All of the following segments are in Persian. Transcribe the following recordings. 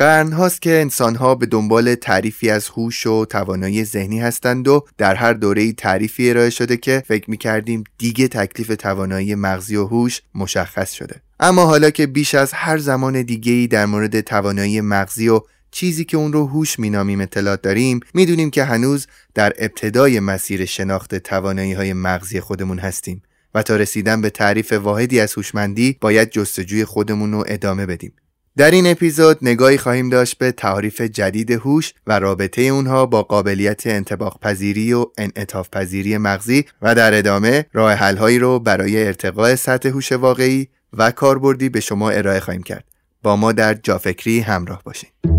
قرن هاست که انسان ها به دنبال تعریفی از هوش و توانایی ذهنی هستند و در هر دوره تعریفی ارائه شده که فکر می کردیم دیگه تکلیف توانایی مغزی و هوش مشخص شده. اما حالا که بیش از هر زمان دیگه ای در مورد توانایی مغزی و چیزی که اون رو هوش مینامیم اطلاعات داریم می‌دونیم که هنوز در ابتدای مسیر شناخت توانایی های مغزی خودمون هستیم و تا رسیدن به تعریف واحدی از هوشمندی باید جستجوی خودمون رو ادامه بدیم. در این اپیزود نگاهی خواهیم داشت به تعریف جدید هوش و رابطه اونها با قابلیت انتباق پذیری و انعطاف پذیری مغزی و در ادامه راه حل رو برای ارتقاء سطح هوش واقعی و کاربردی به شما ارائه خواهیم کرد. با ما در جافکری همراه باشید.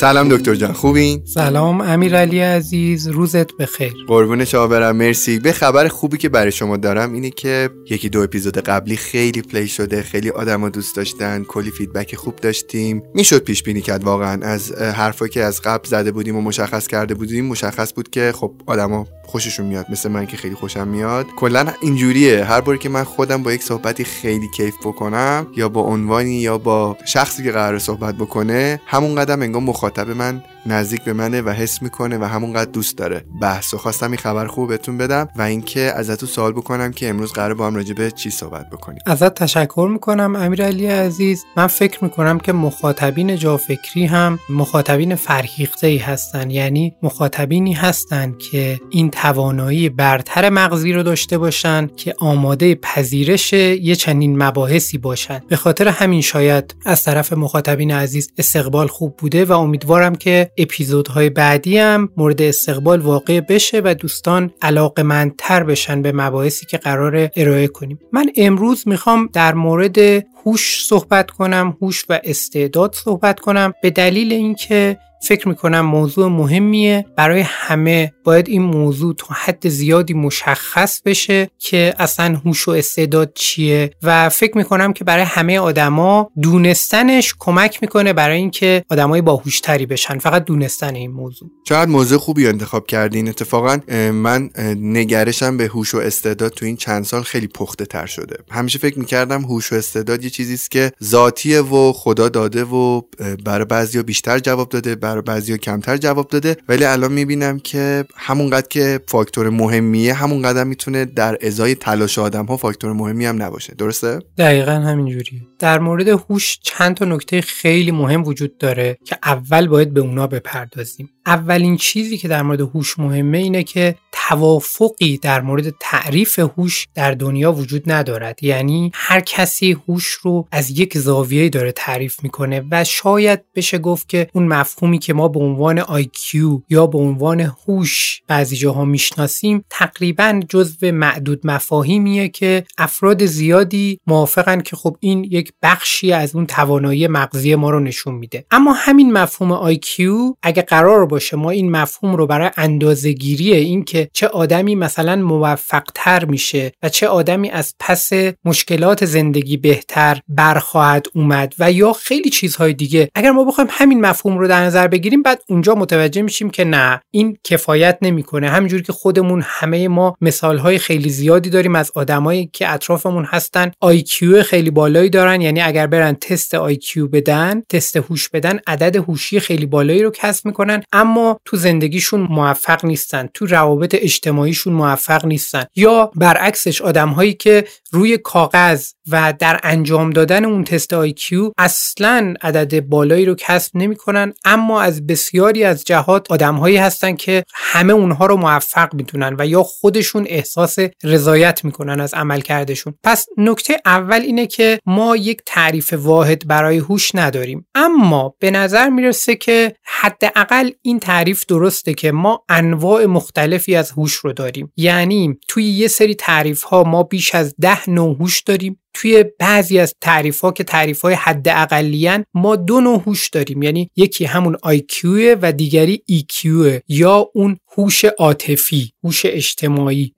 سلام دکتر جان خوبین؟ سلام امیرعلی عزیز روزت بخیر. قربون شما برم مرسی. یه خبر خوبی که برای شما دارم اینه که یکی دو اپیزود قبلی خیلی play شده خیلی آدما دوست داشتن کلی feedback خوب داشتیم. می‌شد پیش بینی کرد واقعا. از حرفایی که از قبل زده بودیم و مشخص کرده بودیم مشخص بود که خب آدما خوششون میاد مثل من که خیلی خوشم میاد. کلا اینجوریه. هر باری که من خودم با یک صحبتی خیلی کیف بکنم یا با عنوانی یا با شخصی که قرار صحبت بکنه همون قدم انگار مخاطب من نزدیک به منه و حس می‌کنه و همونقدر دوست داره. بحث و خواستم این خبر خوب بهتون بدم و اینکه ازتون سوال بکنم که امروز قرار با هم راجع به چی صحبت بکنیم. ازت تشکر می‌کنم امیرعلی عزیز. من فکر می‌کنم که مخاطبین جافکری هم مخاطبین فرهیخته ای هستن. یعنی مخاطبینی هستن که این توانایی برتر مغزی رو داشته باشن که آماده پذیرش یه چنین مباحثی باشن. به خاطر همین شاید از طرف مخاطبین عزیز استقبال خوب بوده و امیدوارم که اپیزودهای بعدی هم مورد استقبال واقع بشه و دوستان علاقمندتر بشن به مباحثی که قرار ارائه کنیم. من امروز می‌خوام در مورد هوش صحبت کنم هوش و استعداد صحبت کنم. به دلیل اینکه فکر می‌کنم موضوع مهمیه برای همه باید این موضوع تا حد زیادی مشخص بشه که اصلا هوش و استعداد چیه. و فکر می‌کنم که برای همه آدما دونستنش کمک می‌کنه برای اینکه آدمای باهوشتری بشن. فقط دونستن این موضوع. چقدر موضوع خوبی انتخاب کردین. اتفاقا من نگرشم به هوش و استعداد تو این چند سال خیلی پخته تر شده. همیشه فکر می‌کردم هوش و استعداد چیزی است که ذاتیه و خدا داده و برای بعضیا بیشتر جواب داده برای بعضیا کمتر جواب داده. ولی الان می‌بینم که همونقدر که فاکتور مهمیه همون قدر می‌تونه در ازای تلاش آدم ها فاکتور مهمی هم نباشه. درسته؟ دقیقا همینجوریه. در مورد هوش چند تا نکته خیلی مهم وجود داره که اول باید به اونا بپردازیم. اولین چیزی که در مورد هوش مهمه اینه که توافقی در مورد تعریف هوش در دنیا وجود ندارد. یعنی هر کسی هوش رو از یک زاویه داره تعریف می‌کنه و شاید بشه گفت که اون مفهومی که ما به عنوان IQ یا به عنوان هوش بعضی جاها می‌شناسیم تقریبا جزو معدود مفاهیمیه که افراد زیادی موافقن که خب این یک بخشی از اون توانایی مغزی ما رو نشون میده. اما همین مفهوم IQ اگه قرار باشه. ما این مفهوم رو برای اندازه‌گیری اینکه چه آدمی مثلا موفقتر میشه و چه آدمی از پس مشکلات زندگی بهتر برخواهد اومد و یا خیلی چیزهای دیگه. اگر ما بخوایم همین مفهوم رو در نظر بگیریم بعد اونجا متوجه میشیم که نه این کفایت نمی‌کنه. همینجوری که خودمون همه ما مثالهای خیلی زیادی داریم از آدمایی که اطرافمون هستن. IQ خیلی بالایی دارن. یعنی اگر برن تست IQ بدن تست هوش بدن عدد هوشی خیلی بالایی رو کسب می‌کنن. اما تو زندگیشون موفق نیستن تو روابط اجتماعیشون موفق نیستن. یا برعکسش آدمهایی که روی کاغذ و در انجام دادن اون تست IQ اصلا عدد بالایی رو کسب نمی‌کنن اما از بسیاری از جهات آدمهایی هستن که همه اونها رو موفق می‌دونن و یا خودشون احساس رضایت می‌کنن از عمل کردشون پس نکته اول اینه که ما یک تعریف واحد برای هوش نداریم. اما به نظر می‌رسه که حداقل این تعریف درسته که ما انواع مختلفی از هوش رو داریم. یعنی توی یه سری تعریف ها ما بیش از ده نوع هوش داریم. توی بعضی از تعریف ها که تعریف های حد اقلیان ما دو نوع هوش داریم. یعنی یکی همون IQ و دیگری EQ یا اون هوش عاطفی هوش اجتماعی.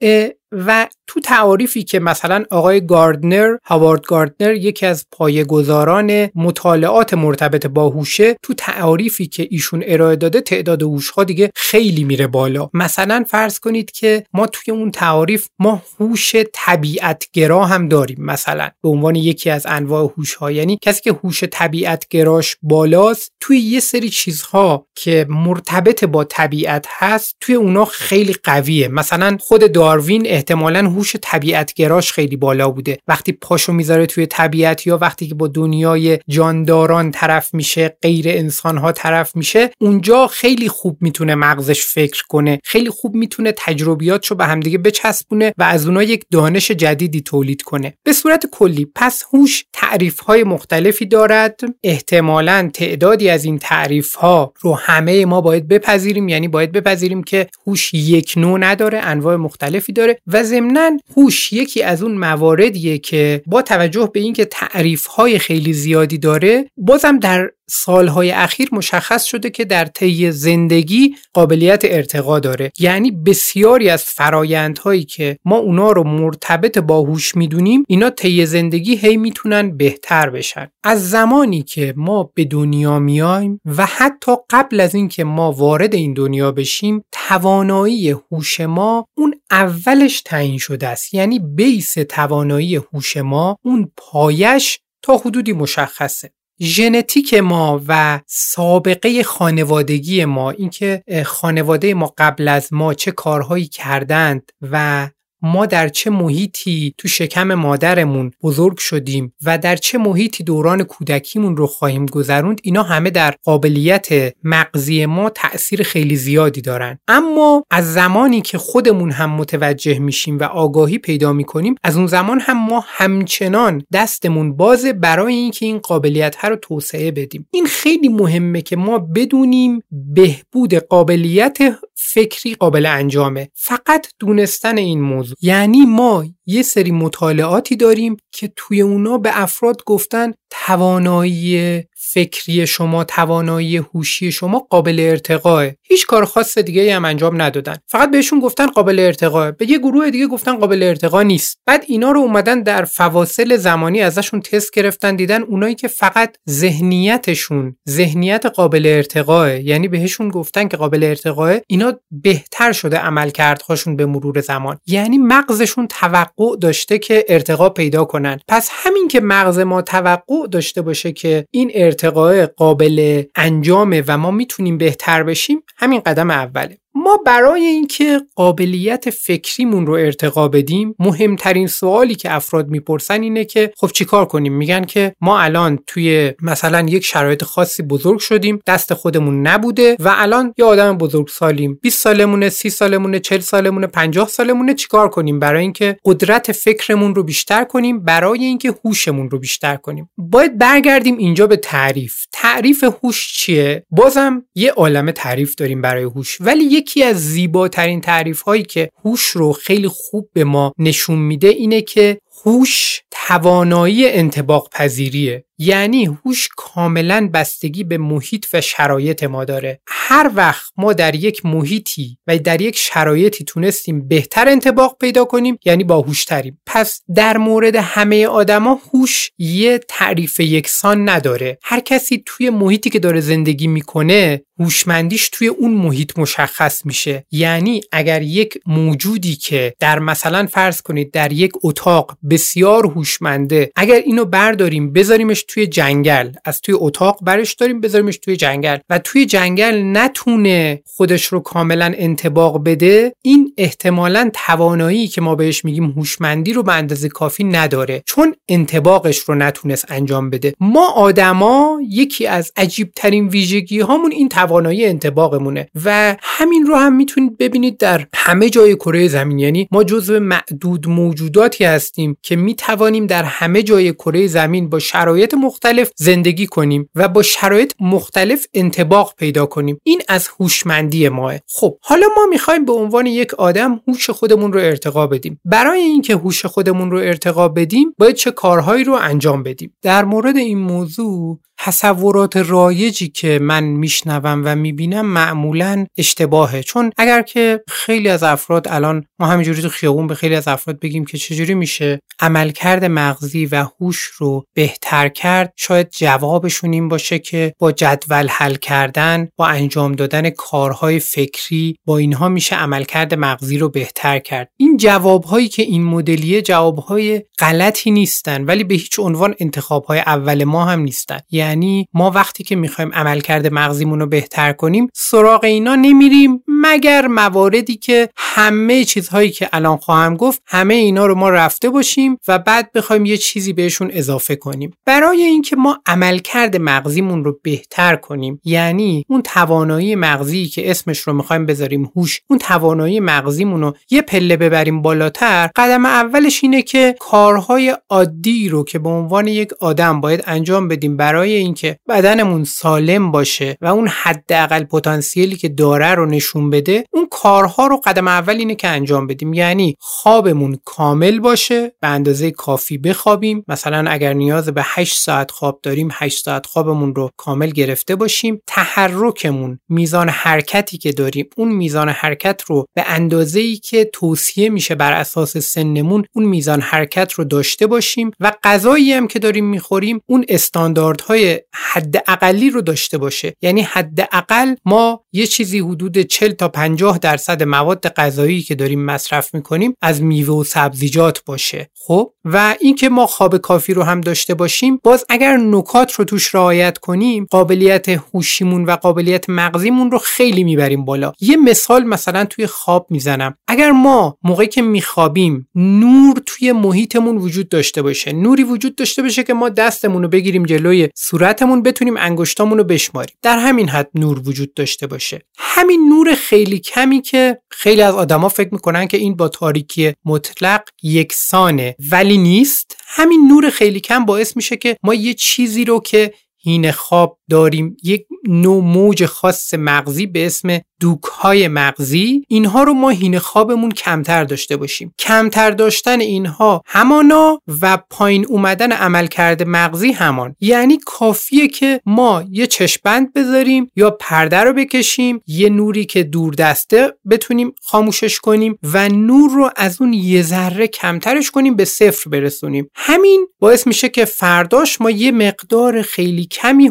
و تو تعاریفی که مثلا آقای گاردنر هاوارد گاردنر یکی از پایه‌گذاران مطالعات مرتبط با هوشه تو تعاریفی که ایشون ارائه داده تعداد هوش‌ها دیگه خیلی میره بالا. مثلا فرض کنید که ما توی اون تعاریف ما هوش طبیعتگرا هم داریم. مثلا به عنوان یکی از انواع هوش‌ها یعنی کسی که هوش طبیعتگراش بالاست توی یه سری چیزها که مرتبط با طبیعت هست توی اونا خیلی قویه. مثلا خود داروین احتمالا هوش طبیعتگراش خیلی بالا بوده. وقتی پاشو می‌ذاره توی طبیعت یا وقتی که با دنیای جانداران طرف میشه غیر انسان ها طرف میشه اونجا خیلی خوب می‌تونه مغزش فکر کنه. خیلی خوب می‌تونه تجربیاتشو به همدیگه بچسبونه و از اونها یک دانش جدیدی تولید کنه. به صورت کلی. پس هوش تعریف های مختلفی دارد. احتمالا تعدادی از این تعریف ها رو همه ما باید بپذیریم. یعنی باید بپذیریم که هوش یک نوع نداره انواع مختلفی داره و ضمنا هوش یکی از اون مواردیه که با توجه به اینکه تعریف های خیلی زیادی داره بازم در سالهای اخیر مشخص شده که در طی زندگی قابلیت ارتقا داره. یعنی بسیاری از فرایندهایی که ما اونا رو مرتبط با هوش می‌دونیم اینا طی زندگی هی می‌تونن بهتر بشن. از زمانی که ما به دنیا میایم و حتی قبل از اینکه ما وارد این دنیا بشیم توانایی هوش ما اون اولش تعیین شده است. یعنی بیس توانایی هوش ما اون پایش تا حدودی مشخصه. ژنتیک ما و سابقه خانوادگی ما اینکه خانواده ما قبل از ما چه کارهایی کردند و ما در چه محیطی تو شکم مادرمون بزرگ شدیم و در چه محیطی دوران کودکیمون رو خواهیم گذروند اینا همه در قابلیت مغزی ما تأثیر خیلی زیادی دارن. اما از زمانی که خودمون هم متوجه میشیم و آگاهی پیدا می‌کنیم از اون زمان هم ما همچنان دستمون بازه برای اینکه این قابلیت ها رو توسعه بدیم. این خیلی مهمه که ما بدونیم بهبود قابلیت فکری قابل انجامه. فقط دونستن این موضوع یعنی ما یه سری مطالعاتی داریم که توی اونا به افراد گفتن توانایی فکری شما توانایی هوشی شما قابل ارتقاه هیچ کار خاص دیگه هم انجام ندادن. فقط بهشون گفتن قابل ارتقاه به یه گروه دیگه گفتن قابل ارتقا نیست. بعد اینا رو اومدن در فواصل زمانی ازشون تست گرفتن دیدن اونایی که فقط ذهنیتشون ذهنیت قابل ارتقاه یعنی بهشون گفتن که قابل ارتقاه اینا بهتر شده عملکردهاشون به مرور زمان. یعنی مغزشون توقع داشته که ارتقا پیدا کنن. پس همین که مغز ما توقع داشته باشه که این ارتقاء قابل انجامه و ما می‌تونیم بهتر بشیم همین قدم اوله. ما برای اینکه قابلیت فکریمون رو ارتقا بدیم مهمترین سوالی که افراد می‌پرسن اینه که خب چیکار کنیم؟ میگن که ما الان توی مثلا یک شرایط خاصی بزرگ شدیم دست خودمون نبوده و الان یه آدم بزرگ سالیم. 20 سالمونه 30 سالمونه 40 سالمونه 50 سالمونه چیکار کنیم؟ برای اینکه قدرت فکرمون رو بیشتر کنیم برای اینکه هوشمون رو بیشتر کنیم. باید برگردیم اینجا به تعریف. تعریف هوش چیه؟ بازم یه عالمه تعریف داریم برای هوش. ولی یکی از زیباترین تعریف هایی که هوش رو خیلی خوب به ما نشون میده اینه که هوش توانایی انتباق پذیریه یعنی هوش کاملا بستگی به محیط و شرایط ما داره. هر وقت ما در یک محیطی و در یک شرایطی تونستیم بهتر انتباق پیدا کنیم یعنی باهوشتریم. پس در مورد همه آدما هوش یه تعریف یکسان نداره. هر کسی توی محیطی که داره زندگی می‌کنه هوشمندیش توی اون محیط مشخص میشه. یعنی اگر یک موجودی که در مثلا فرض کنید در یک اتاق بسیار هوشمنده اگر اینو برداریم بذاریمش توی جنگل. از توی اتاق برش داریم بذاریمش توی جنگل. و توی جنگل نتونه خودش رو کاملا انتباق بده. این احتمالا توانایی که ما بهش میگیم هوشمندی رو به اندازه کافی نداره. چون انتباقش رو نتونست انجام بده. ما آدما یکی از عجیب ترین ویژگی هامون این توانایی انتباقمونه. و همین رو هم می‌تونید ببینید در همه جای کره زمین. یعنی ما جزو معدود موجوداتی هستیم که می‌توانیم در همه جای کره زمین با شرایط مختلف زندگی کنیم و با شرایط مختلف انتباق پیدا کنیم. این از هوشمندی ماه. خب حالا ما می‌خوایم به عنوان یک آدم هوش خودمون رو ارتقا بدیم. برای اینکه هوش خودمون رو ارتقا بدیم باید چه کارهایی رو انجام بدیم. در مورد این موضوع تصورات رایجی که من میشنوم و می‌بینم معمولا اشتباهه. چون اگر که خیلی از افراد الان ما همینجوری تو خیابون به خیلی از افراد بگیم که چجوری میشه عملکرد مغزی و هوش رو بهتر کرد شاید جوابشون این باشه که با جدول حل کردن با انجام دادن کارهای فکری با اینها میشه عملکرد مغزی رو بهتر کرد. این جوابهایی که این مدلیه جوابهای غلطی نیستن ولی به هیچ عنوان انتخابهای اول ما هم نیستن. یعنی ما وقتی که می‌خوایم عملکرد مغزیمون رو بهتر کنیم سراغ اینا نمیریم. مگر مواردی که همه چیزهایی که الان خواهم گفت همه اینا رو ما رفته باشیم و بعد بخوایم یه چیزی بهشون اضافه کنیم؟ برای اینکه ما عملکرد مغزیمون رو بهتر کنیم یعنی اون توانایی مغزی که اسمش رو می‌خوایم بذاریم هوش اون توانایی مغزیمون رو یه پله ببریم بالاتر قدم اولش اینه که کارهای عادی رو که به عنوان یک آدم باید انجام بدیم برای اینکه بدنمون سالم باشه و اون حداقل پتانسیلی که داره رو نشون بده اون کارها رو قدم اول اینه که انجام بدیم. یعنی خوابمون کامل باشه به اندازه کافی بخوابیم. مثلا اگر نیاز به 8 ساعت خواب داریم 8 ساعت خوابمون رو کامل گرفته باشیم. تحرکمون میزان حرکتی که داریم اون میزان حرکت رو به اندازه ای که توصیه میشه بر اساس سنمون اون میزان حرکت رو داشته باشیم و غذایی هم که داریم می‌خوریم اون استانداردهای حد اقلی رو داشته باشه. یعنی حداقل ما یه چیزی حدود 40 تا 50 درصد مواد غذایی که داریم مصرف می‌کنیم از میوه و سبزیجات باشه. خب و اینکه ما خواب کافی رو هم داشته باشیم باز اگر نکات رو توش رعایت کنیم قابلیت هوشیمون و قابلیت مغزیمون رو خیلی می‌بریم بالا. یه مثال مثلا توی خواب می‌زنم. اگر ما موقعی که میخوابیم نور توی محیطمون وجود داشته باشه نوری وجود داشته باشه که ما دستمون رو بگیریم جلوی صورتمون بتونیم انگشتامون رو بشماریم. در همین حد نور وجود داشته باشه. همین نور خیلی کمی که خیلی از آدما فکر می‌کنن که این با تاریکی مطلق یکسانه ولی نیست؟ همین نور خیلی کم باعث میشه که ما یه چیزی رو که هین خواب داریم. یک نوع موج خاص مغزی به اسم دوک های مغزی. اینها رو ما هین خوابمون کمتر داشته باشیم. کمتر داشتن اینها همانا و پایین اومدن عملکرد مغزی همان. یعنی کافیه که ما یه چشپند بذاریم یا پرده رو بکشیم یه نوری که دور دسته بتونیم خاموشش کنیم و نور رو از اون یه ذره کمترش کنیم به صفر برسونیم. همین باعث میشه که فرداش ما یه مقدار خیلی کمی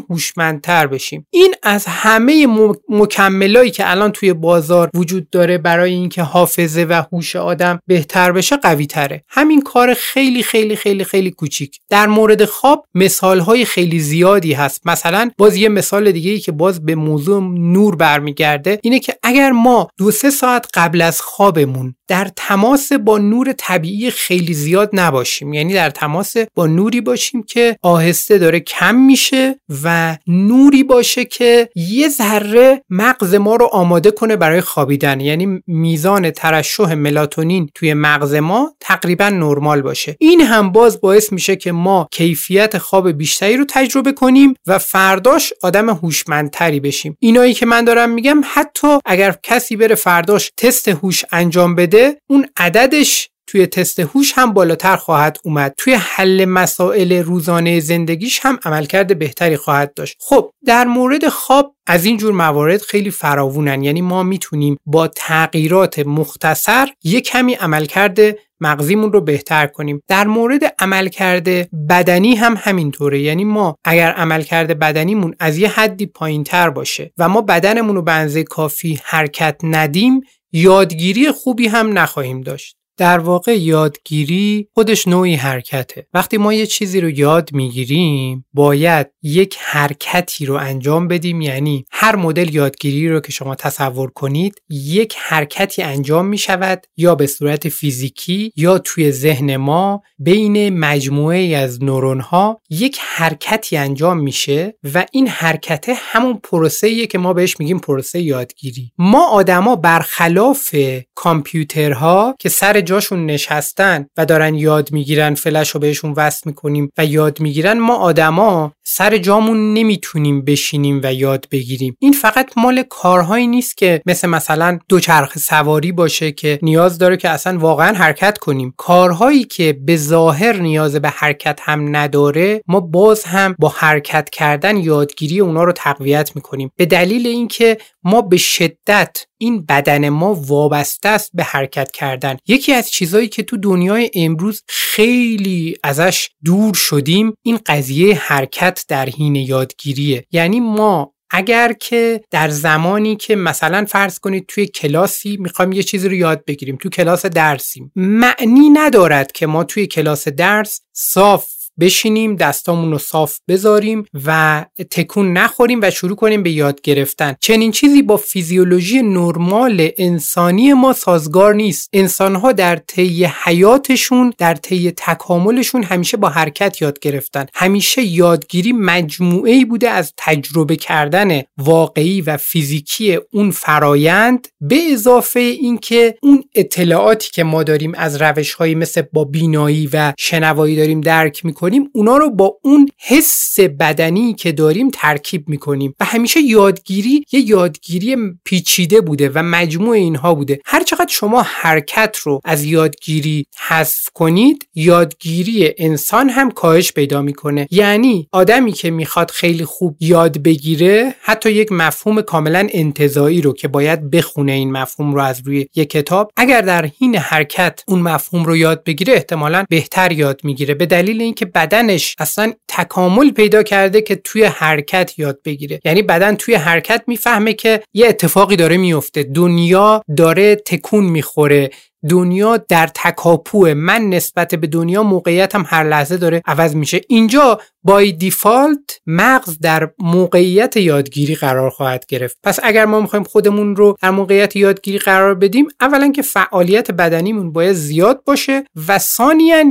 هوشمندتر بشیم. این از همه مکملایی که الان توی بازار وجود داره برای اینکه حافظه و هوش آدم بهتر بشه قوی تره همین کار خیلی خیلی خیلی خیلی کوچیک. در مورد خواب مثال های خیلی زیادی هست. مثلا باز یه مثال دیگه ای که باز به موضوع نور برمیگرده اینه که اگر ما دو سه ساعت قبل از خوابمون در تماس با نور طبیعی خیلی زیاد نباشیم. یعنی در تماس با نوری باشیم که آهسته داره کم میشه و نوری باشه که یه ذره مغز ما رو آماده کنه برای خوابیدن. یعنی میزان ترشح ملاتونین توی مغز ما تقریبا نرمال باشه. این هم باز باعث میشه که ما کیفیت خواب بیشتری رو تجربه کنیم و فرداش آدم هوشمندتری بشیم. اینایی که من دارم میگم حتی اگر کسی بره فرداش تست هوش انجام بده اون عددش توی تست هوش هم بالاتر خواهد اومد. توی حل مسائل روزانه زندگیش هم عملکرد بهتری خواهد داشت. خب در مورد خواب از این جور موارد خیلی فراوونن. یعنی ما می‌تونیم با تغییرات مختصر یک کمی عملکرد مغزیمون رو بهتر کنیم. در مورد عملکرد بدنی هم همینطوره. یعنی ما اگر عملکرد بدنیمون از یه حدی پایین تر باشه و ما بدنمون رو به کافی حرکت ندیم یادگیری خوبی هم نخواهیم داشت. در واقع یادگیری خودش نوعی حرکته. وقتی ما یه چیزی رو یاد می‌گیریم باید یک حرکتی رو انجام بدیم یعنی هر مدل یادگیری رو که شما تصور کنید یک حرکتی انجام می شود یا به صورت فیزیکی یا توی ذهن ما بین مجموعه از نورون ها یک حرکتی انجام میشه و این حرکت همون پروسه که ما بهش میگیم پروسه یادگیری. ما آدما برخلاف کامپیوترها که سر جاشون نشستن و دارن یاد می‌گیرن فلش رو بهشون وصل می‌کنیم و یاد می‌گیرن ما آدما سر جامون نمی‌تونیم بشینیم و یاد بگیریم. این فقط مال کارهایی نیست که مثل مثلا دوچرخه سواری باشه که نیاز داره که اصلا واقعا حرکت کنیم. کارهایی که به ظاهر نیاز به حرکت هم نداره ما باز هم با حرکت کردن یادگیری اونا رو تقویت می‌کنیم. به دلیل اینکه ما به شدت این بدن ما وابسته است به حرکت کردن. یکی از چیزهایی که تو دنیای امروز خیلی ازش دور شدیم این قضیه حرکت در حین یادگیریه. یعنی ما اگر که در زمانی که مثلا فرض کنید توی کلاسی می‌خوایم یه چیزی رو یاد بگیریم تو کلاس درسیم معنی ندارد که ما توی کلاس درس صاف بشینیم دستامون رو صاف بذاریم و تکون نخوریم و شروع کنیم به یاد گرفتن. چنین چیزی با فیزیولوژی نرمال انسانی ما سازگار نیست. انسانها در طی حیاتشون در طی تکاملشون همیشه با حرکت یاد گرفتن. همیشه یادگیری مجموعه بوده از تجربه کردن واقعی و فیزیکی اون فرایند به اضافه اینکه اون اطلاعاتی که ما داریم از روش مثل با بینایی و شنوایی داریم درک می‌کنیم. می‌کنیم اونا رو با اون حس بدنی که داریم ترکیب می‌کنیم و همیشه یادگیری یه یادگیری پیچیده بوده و مجموع اینها بوده. هر چقدر شما حرکت رو از یادگیری حذف کنید یادگیری انسان هم کاهش پیدا می‌کنه. یعنی آدمی که می‌خواد خیلی خوب یاد بگیره حتی یک مفهوم کاملا انتظایی رو که باید بخونه این مفهوم رو از روی یک کتاب اگر در حین حرکت اون مفهوم رو یاد بگیره احتمالا بهتر یاد می‌گیره. به دلیل اینکه بدنش اصلا تکامل پیدا کرده که توی حرکت یاد بگیره. یعنی بدن توی حرکت می‌فهمه که یه اتفاقی داره میفته دنیا داره تکون می‌خوره. دنیا در تکاپوه. من نسبت به دنیا موقعیتم هر لحظه داره عوض میشه. اینجا بای دیفالت مغز در موقعیت یادگیری قرار خواهد گرفت. پس اگر ما می‌خوایم خودمون رو در موقعیت یادگیری قرار بدیم اولا که فعالیت بدنیمون باید زیاد باشه و ثانیا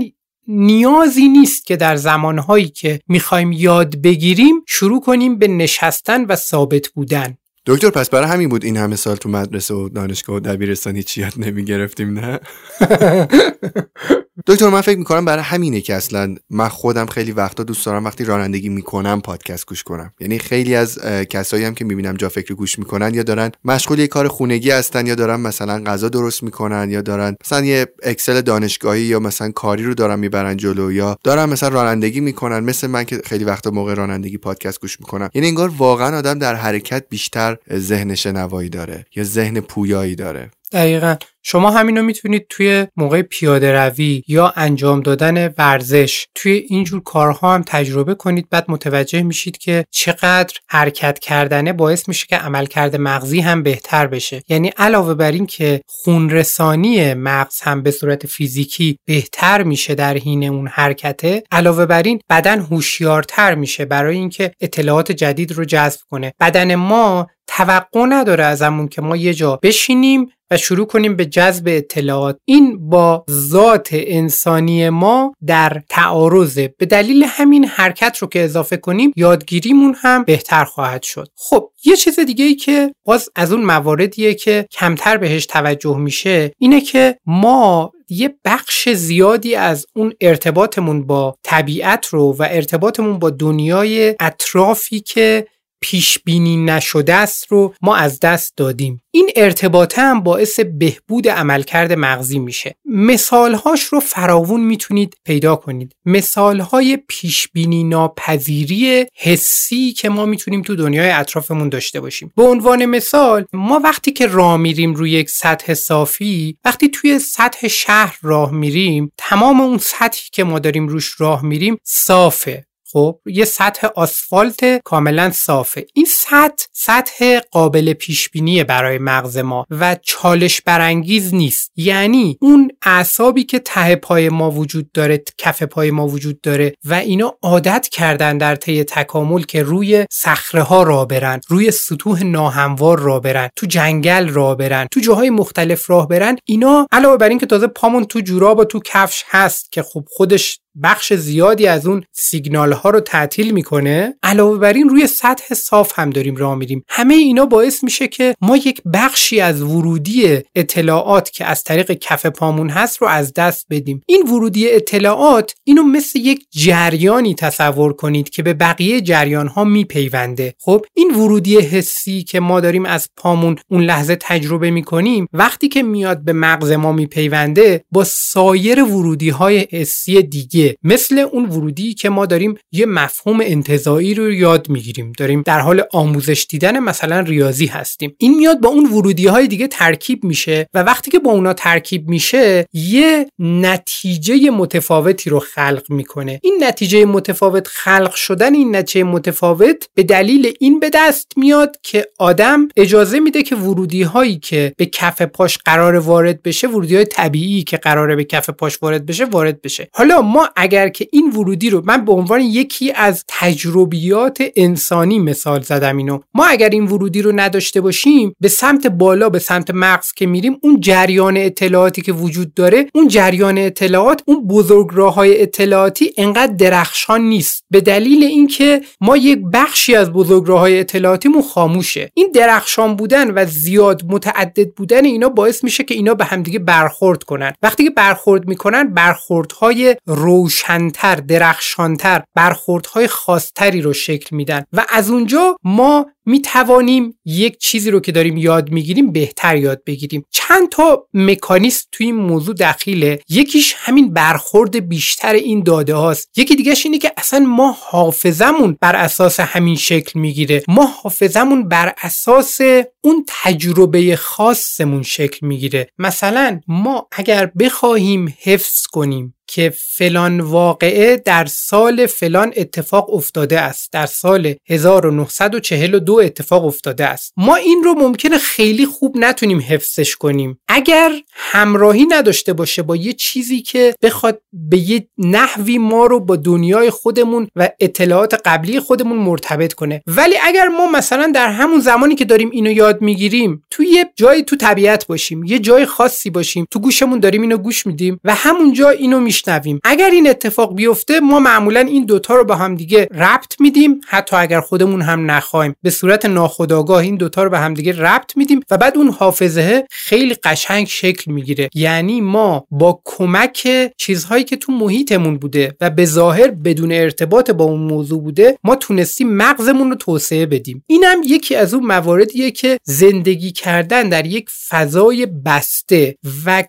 نیازی نیست که در زمانهایی که می‌خوایم یاد بگیریم شروع کنیم به نشستن و ثابت بودن. دکتر پس برای همین بود این همه سال تو مدرسه و دانشگاه و دبیرستان هیچ یاد نمی گرفتیم نه؟ دکتر من فکر می‌کنم برای همینه که اصلا من خودم خیلی وقتا دوست دارم وقتی رانندگی می‌کنم پادکست گوش کنم. یعنی خیلی از کسایی هم که می‌بینم جا فکر گوش می‌کنن یا دارن مشغول یه کار خونگی هستن یا دارن مثلا غذا درست می‌کنن یا دارن مثلا یه اکسل دانشگاهی یا مثلا کاری رو دارن می‌برن جلو یا دارن مثلا رانندگی می‌کنن. مثل من که خیلی وقتا موقع رانندگی پادکست گوش می‌کنم. یعنی انگار واقعا آدم در حرکت بیشتر ذهن شنوایی داره یا ذهن پویایی داره. دقیقا. شما همینو می‌تونید توی موقع پیاده روی یا انجام دادن ورزش توی اینجور کارها هم تجربه کنید. بعد متوجه میشید که چقدر حرکت کردنه باعث میشه که عملکرد مغزی هم بهتر بشه. یعنی علاوه بر این که خونرسانی مغز هم به صورت فیزیکی بهتر میشه در حین اون حرکته علاوه بر این بدن هوشیارتر میشه برای اینکه اطلاعات جدید رو جذب کنه. بدن ما توقع نداره ازمون که ما یه جا بشینیم و شروع کنیم به جذب اطلاعات. این با ذات انسانی ما در تعارضه. به دلیل همین حرکت رو که اضافه کنیم یادگیریمون هم بهتر خواهد شد. خب یه چیز دیگه ای که باز از اون مواردیه که کمتر بهش توجه میشه اینه که ما یه بخش زیادی از اون ارتباطمون با طبیعت رو و ارتباطمون با دنیای اطرافی که پیش بینی نشده است رو ما از دست دادیم. این ارتباطه هم باعث بهبود عملکرد مغزی میشه. مثالهاش رو فراوون می‌تونید پیدا کنید. مثالهای پیش بینی ناپذیری حسی که ما می‌تونیم تو دنیای اطرافمون داشته باشیم. به عنوان مثال ما وقتی که راه میریم روی یک سطح صافی وقتی توی سطح شهر راه میریم تمام اون سطحی که ما داریم روش راه میریم صافه. خب یه سطح آسفالت کاملا صافه. این سطح سطح قابل پیش بینی برای مغز ما و چالش برانگیز نیست. یعنی اون اعصابی که ته پای ما وجود داره کف پای ما وجود داره و اینا عادت کردن در طی تکامل که روی صخره ها را برن روی سطوح ناهموار را برن تو جنگل را برن تو جاهای مختلف راه برن اینا علاوه بر اینکه تازه پامون تو جوراب و تو کفش هست که خب خودش بخش زیادی از اون سیگنال ها رو تعطیل می‌کنه. علاوه بر این روی سطح صاف هم داریم راه میریم. همه اینا باعث میشه که ما یک بخشی از ورودی اطلاعات که از طریق کف پامون هست رو از دست بدیم. این ورودی اطلاعات اینو مثل یک جریانی تصور کنید که به بقیه جریان ها میپیونده. خب این ورودی حسی که ما داریم از پامون اون لحظه تجربه می‌کنیم وقتی که میاد به مغز ما میپیونده با سایر ورودی های حسی دیگه مثل اون ورودی که ما داریم یه مفهوم انتظایی رو یاد می‌گیریم. داریم در حال آموزش دیدن مثلا ریاضی هستیم. این میاد با اون ورودی های دیگه ترکیب میشه و وقتی که با اونا ترکیب میشه یه نتیجه متفاوتی رو خلق می‌کنه. این نتیجه متفاوت خلق شدن این نتیجه متفاوت به دلیل این به دست میاد که آدم اجازه میده که ورودی هایی که به کف پاش قرار وارد بشه ورودی های طبیعی که قراره به کف پاش وارد بشه وارد بشه. حالا ما اگر که این ورودی رو من به عنوان یکی از تجربیات انسانی مثال زدم اینو. ما اگر این ورودی رو نداشته باشیم به سمت بالا به سمت مغز که میریم اون جریان اطلاعاتی که وجود داره اون جریان اطلاعات اون بزرگراههای اطلاعاتی انقدر درخشان نیست. به دلیل اینکه ما یک بخشی از بزرگراههای اطلاعاتیمون خاموشه. این درخشان بودن و زیاد متعدد بودن اینا باعث میشه که اینا به همدیگه برخورد کنن. وقتی که برخورد می‌کنن برخوردهای روشنتر درخشانتر برخوردهای خاصتری رو شکل میدن. و از اونجا ما می توانیم یک چیزی رو که داریم یاد می‌گیریم بهتر یاد بگیریم. چند تا مکانیسم توی این موضوع دخیله. یکیش همین برخورد بیشتر این داده هاست. یکی دیگهش اینه که اصلا ما حافظمون بر اساس همین شکل می‌گیره. ما حافظمون بر اساس اون تجربه خاصمون شکل می‌گیره. مثلا ما اگر بخواهیم حفظ کنیم که فلان واقعه در سال فلان اتفاق افتاده است در سال 1942 اتفاق افتاده است. ما این رو ممکنه خیلی خوب نتونیم حفظش کنیم. اگر همراهی نداشته باشه با یه چیزی که بخواد به یه نحوی ما رو با دنیای خودمون و اطلاعات قبلی خودمون مرتبط کنه. ولی اگر ما مثلا در همون زمانی که داریم اینو یاد می‌گیریم توی یه جایی تو طبیعت باشیم یه جای خاصی باشیم تو گوشمون داریم اینو گوش میدیم و همونجا اینو میشنویم. اگر این اتفاق بیفته ما معمولا این دوتا رو با هم دیگه ربط میدیم حتی اگر خودمون هم نخوایم. به صورت ناخودآگاه این دوتا رو به هم دیگه ربط میدیم و بعد اون حافظه خیلی قشنگ شکل می‌گیره. یعنی ما با کمک چیزهایی که تو محیطمون بوده و به ظاهر بدون ارتباط با اون موضوع بوده ما تونستیم مغزمون رو توسعه بدیم. اینم یکی از اون مواردیه که زندگی کردن در یک فضای بسته و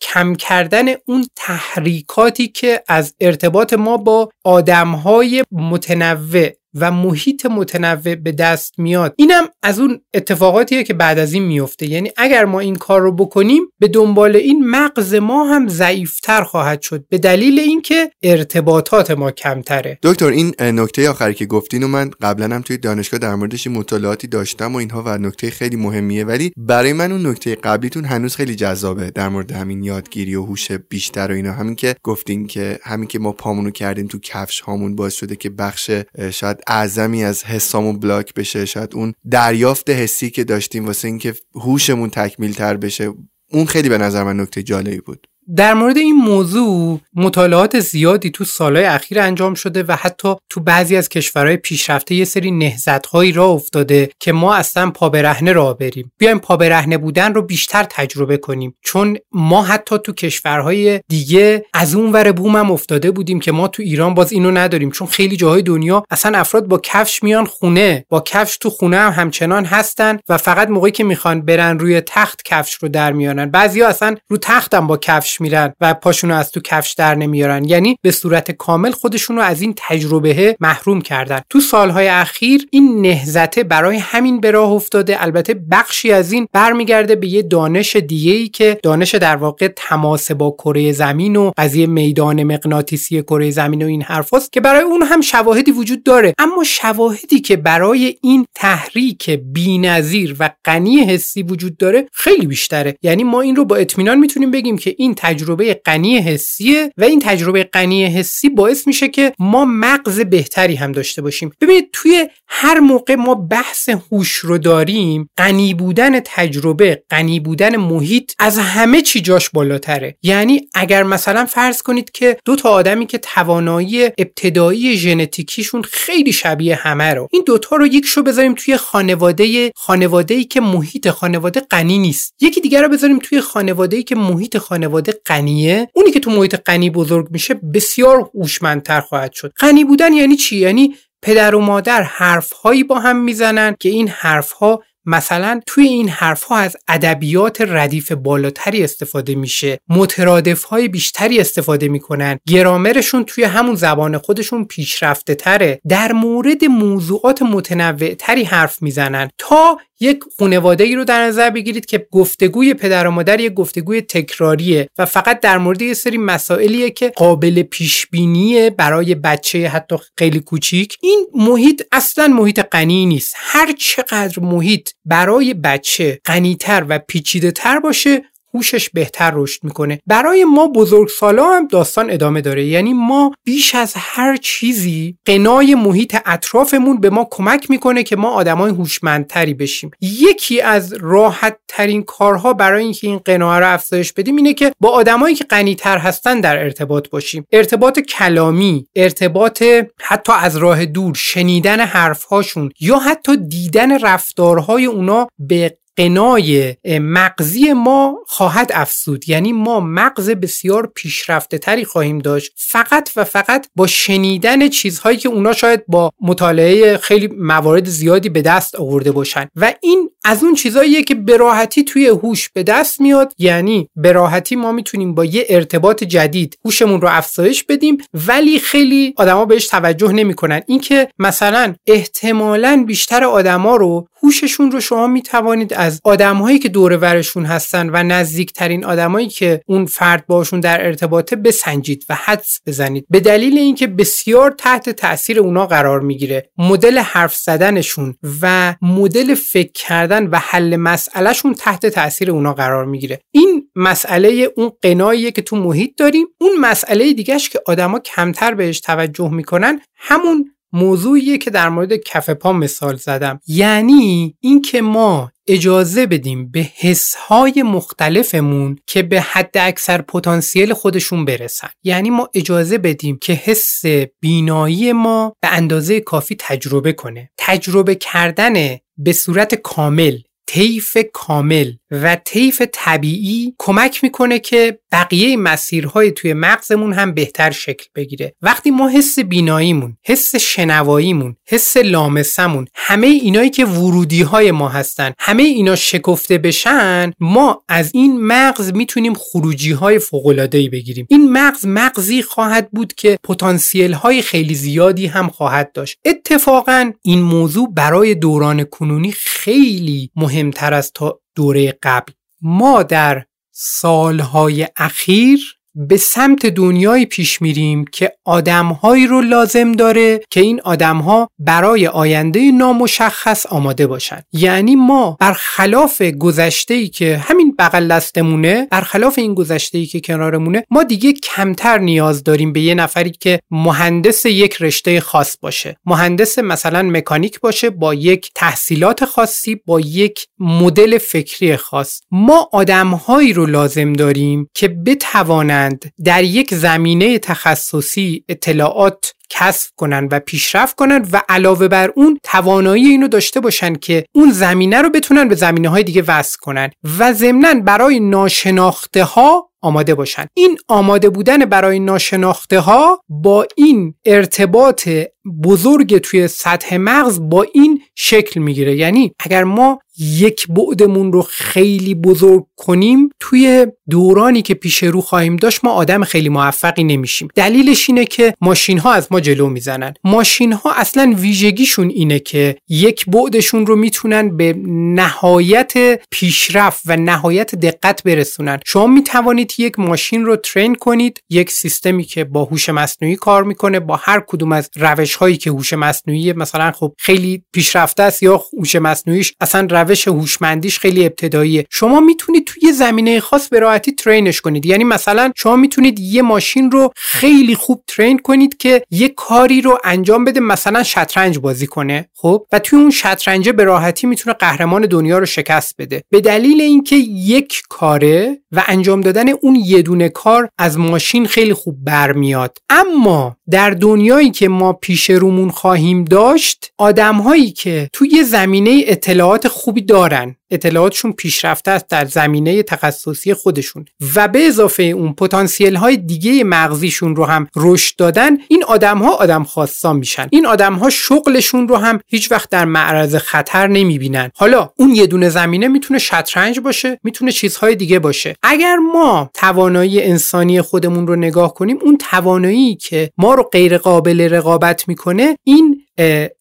کم کردن اون تحریکاتی که از ارتباط ما با آدمهای متنوع و محیط متنوع به دست میاد. اینم از اون اتفاقاتیه که بعد از این میفته. یعنی اگر ما این کار رو بکنیم به دنبال این مغز ما هم ضعیفتر خواهد شد. به دلیل اینکه ارتباطات ما کمتره. دکتر این نکته آخری که گفتین و من قبلا هم توی دانشگاه در موردش مطالعاتی داشتم و اینها و نکته خیلی مهمیه. ولی برای من اون نکته قبلیتون هنوز خیلی جذابه در مورد همین یادگیری و هوش بیشتر و اینا. همین که گفتین که همین که ما پامونو کردیم تو کفش هامون باعث شده که بخش شاید اعظمی از حسامون بلاک بشه شاید اون دریافت حسی که داشتیم واسه اینکه هوشمون تکمیل تر بشه اون خیلی به نظر من نکته جالبی بود. در مورد این موضوع مطالعات زیادی تو سالهای اخیر انجام شده و حتی تو بعضی از کشورهای پیشرفته یه سری نهزتهایی را افتاده که ما اصلا پا برهنه راه بریم. بیایم پا برهنه بودن رو بیشتر تجربه کنیم. چون ما حتی تو کشورهای دیگه از اون ور بوم هم افتاده بودیم که ما تو ایران باز اینو نداریم. چون خیلی جاهای دنیا اصلا افراد با کفش میان خونه. با کفش تو خونه هم همچنان هستن و فقط موقعی که می‌خوان برن روی تخت کفش رو در میانن بعضیا اصلا رو تختم با کفش میرن و پاشونو از تو کفش در نمیارن. یعنی به صورت کامل خودشون رو از این تجربه محروم کردن. تو سالهای اخیر این نهزته برای همین به راه افتاده. البته بخشی از این برمیگرده به یه دانش دیگه ای که دانش در واقع تماس با کره زمین و قضیه میدان مغناطیسی کره زمین و این حرفاست که برای اون هم شواهدی وجود داره. اما شواهدی که برای این تحریک بی‌نظیر و غنی حسی وجود داره خیلی بیشتره. یعنی ما این رو با اطمینان می‌تونیم بگیم که این تجربه غنی حسیه و این تجربه غنی حسی باعث میشه که ما مغز بهتری هم داشته باشیم. ببینید توی هر موقع ما بحث هوش رو داریم غنی بودن تجربه غنی بودن محیط از همه چی جاش بالاتره. یعنی اگر مثلا فرض کنید که دو تا آدمی که توانایی ابتدایی ژنتیکیشون خیلی شبیه همه رو این دوتا رو یکشو بذاریم توی خانواده خانواده ای که محیط خانواده غنی نیست. یکی دیگر رو بذاریم توی خانواده ای که محیط خانواده غنیه. اونی که تو محیط غنی بزرگ میشه بسیار هوشمندتر خواهد شد. غنی بودن یعنی چی؟ یعنی پدر و مادر حرفهایی با هم می‌زنن که این حرفها مثلا توی این حرف ها از ادبیات ردیف بالاتری استفاده میشه. مترادف های بیشتری استفاده می‌کنن. گرامرشون توی همون زبان خودشون پیشرفته تره. در مورد موضوعات متنوع تری حرف می‌زنن. تا یک خانواده ای رو در نظر بگیرید که گفتگوی پدر و مادر یک گفتگوی تکراریه و فقط در مورد یه سری مسائلیه که قابل پیش بینیه برای بچه حتی خیلی کوچیک. این محیط اصلا محیط غنی نیست. هر چقدر محیط برای بچه غنیتر و پیچیده تر باشه هوشش بهتر رشد می‌کنه. برای ما بزرگسالا هم داستان ادامه داره. یعنی ما بیش از هر چیزی قنای محیط اطرافمون به ما کمک می‌کنه که ما آدمای هوشمندتری بشیم. یکی از راحت ترین کارها برای اینکه این قناع رو افزایش بدیم اینه که با آدمایی که غنیتر هستن در ارتباط باشیم. ارتباط کلامی ارتباط حتی از راه دور شنیدن حرفهاشون یا حتی دیدن رفتارهای اونا به قنای مغزی ما خواهد افسود یعنی ما مغز بسیار پیشرفته تری خواهیم داشت. فقط و فقط با شنیدن چیزهایی که اونا شاید با مطالعه خیلی موارد زیادی به دست آورده باشن. و این از اون چیزهاییه که به راحتی توی هوش به دست میاد. یعنی به راحتی ما می‌تونیم با یه ارتباط جدید هوشمون رو افزایش بدیم. ولی خیلی آدما بهش توجه نمی‌کنن. اینکه مثلا احتمالا بیشتر آدما رو هوششون رو شما می‌توانید آدمهایی که دور ورشون هستن و نزدیکترین آدمایی که اون فرد باشون در ارتباطه بسنجید و حدس بزنید. به دلیل اینکه بسیار تحت تاثیر اونا قرار می‌گیره. مدل حرف زدنشون و مدل فکر کردن و حل مسئلهشون تحت تاثیر اونا قرار می‌گیره. این مسئله اون قناییه که تو محیط داریم. اون مسئله دیگهش که آدما کمتر بهش توجه می‌کنن همون موضوعیه که در مورد کف پا مثال زدم. یعنی اینکه ما اجازه بدیم به حسهای مختلفمون که به حد اکثر پتانسیل خودشون برسن. یعنی ما اجازه بدیم که حس بینایی ما به اندازه کافی تجربه کنه. تجربه کردن به صورت کامل طیف کامل و طیف طبیعی کمک می‌کنه که بقیه مسیرهای توی مغزمون هم بهتر شکل بگیره. وقتی ما حس بیناییمون حس شنواییمون حس لامسمون همه اینایی که ورودی های ما هستن همه اینا شکفته بشن ما از این مغز می‌تونیم خروجی های فوق بگیریم. این مغز مغزی خواهد بود که پتانسیل های خیلی زیادی هم خواهد داشت. اتفاقا این موضوع برای دوران کنونی خیلی مهمتر از تا دوره قبل. ما در سالهای اخیر به سمت دنیایی پیش میریم که آدمهایی رو لازم داره که این آدمها برای آینده نامشخص آماده باشن. یعنی ما برخلاف گذشته ای که همین بغل دستمونه برخلاف این گذشته ای که کنارمونه ما دیگه کمتر نیاز داریم به یه نفری که مهندس یک رشته خاص باشه. مهندس مثلا مکانیک باشه با یک تحصیلات خاصی با یک مدل فکری خاص. ما آدمهایی رو لازم داریم که بتوانند در یک زمینه تخصصی اطلاعات کسب کنن و پیشرفت کنن و علاوه بر اون توانایی اینو داشته باشن که اون زمینه رو بتونن به زمینه های دیگه وصل کنن و ضمنا برای ناشناخته ها آماده باشن این آماده بودن برای ناشناخته ها با این ارتباط بزرگ توی سطح مغز با این شکل می‌گیره. یعنی اگر ما یک بعدمون رو خیلی بزرگ کنیم توی دورانی که پیش رو خواهیم داشت ما آدم خیلی موفقی نمیشیم. دلیلش اینه که ماشین ها از ما جلو می‌زنن. ماشین ها اصلا ویژگیشون اینه که یک بعدشون رو می‌تونن به نهایت پیشرفت و نهایت دقت برسونن. شما می‌توانید یک ماشین رو ترین کنید یک سیستمی که با هوش مصنوعی کار می‌کنه با هر کدوم از روش هایی که هوش مصنوعی مثلا خب خیلی پیشرفته است یا هوش مصنوعیش اصلا هوشمندیش خیلی ابتداییه. شما می‌تونید توی زمینه خاص به راحتی ترینش کنید. یعنی مثلا شما می‌تونید یه ماشین رو خیلی خوب ترین کنید که یه کاری رو انجام بده مثلا شطرنج بازی کنه خب؟ و توی اون شطرنج به راحتی می‌تونه قهرمان دنیا رو شکست بده. به دلیل اینکه یک کاره و انجام دادن اون یه دونه کار از ماشین خیلی خوب برمیاد. اما در دنیایی که ما پیش رومون خواهیم داشت آدمهایی که توی زمینه اطلاعات خوبی دارن. اطلاعاتشون پیشرفته است در زمینه تخصصی خودشون. و به اضافه اون پتانسیل های دیگه مغزیشون رو هم رشد دادن. این آدم ها آدم خاصا میشن. این آدم ها شغلشون رو هم هیچ وقت در معرض خطر نمی‌بینن. حالا اون یه دونه زمینه می‌تونه شطرنج باشه می‌تونه چیزهای دیگه باشه. اگر ما توانایی انسانی خودمون رو نگاه کنیم اون توانایی که ما رو غیر قابل رقابت می‌کنه این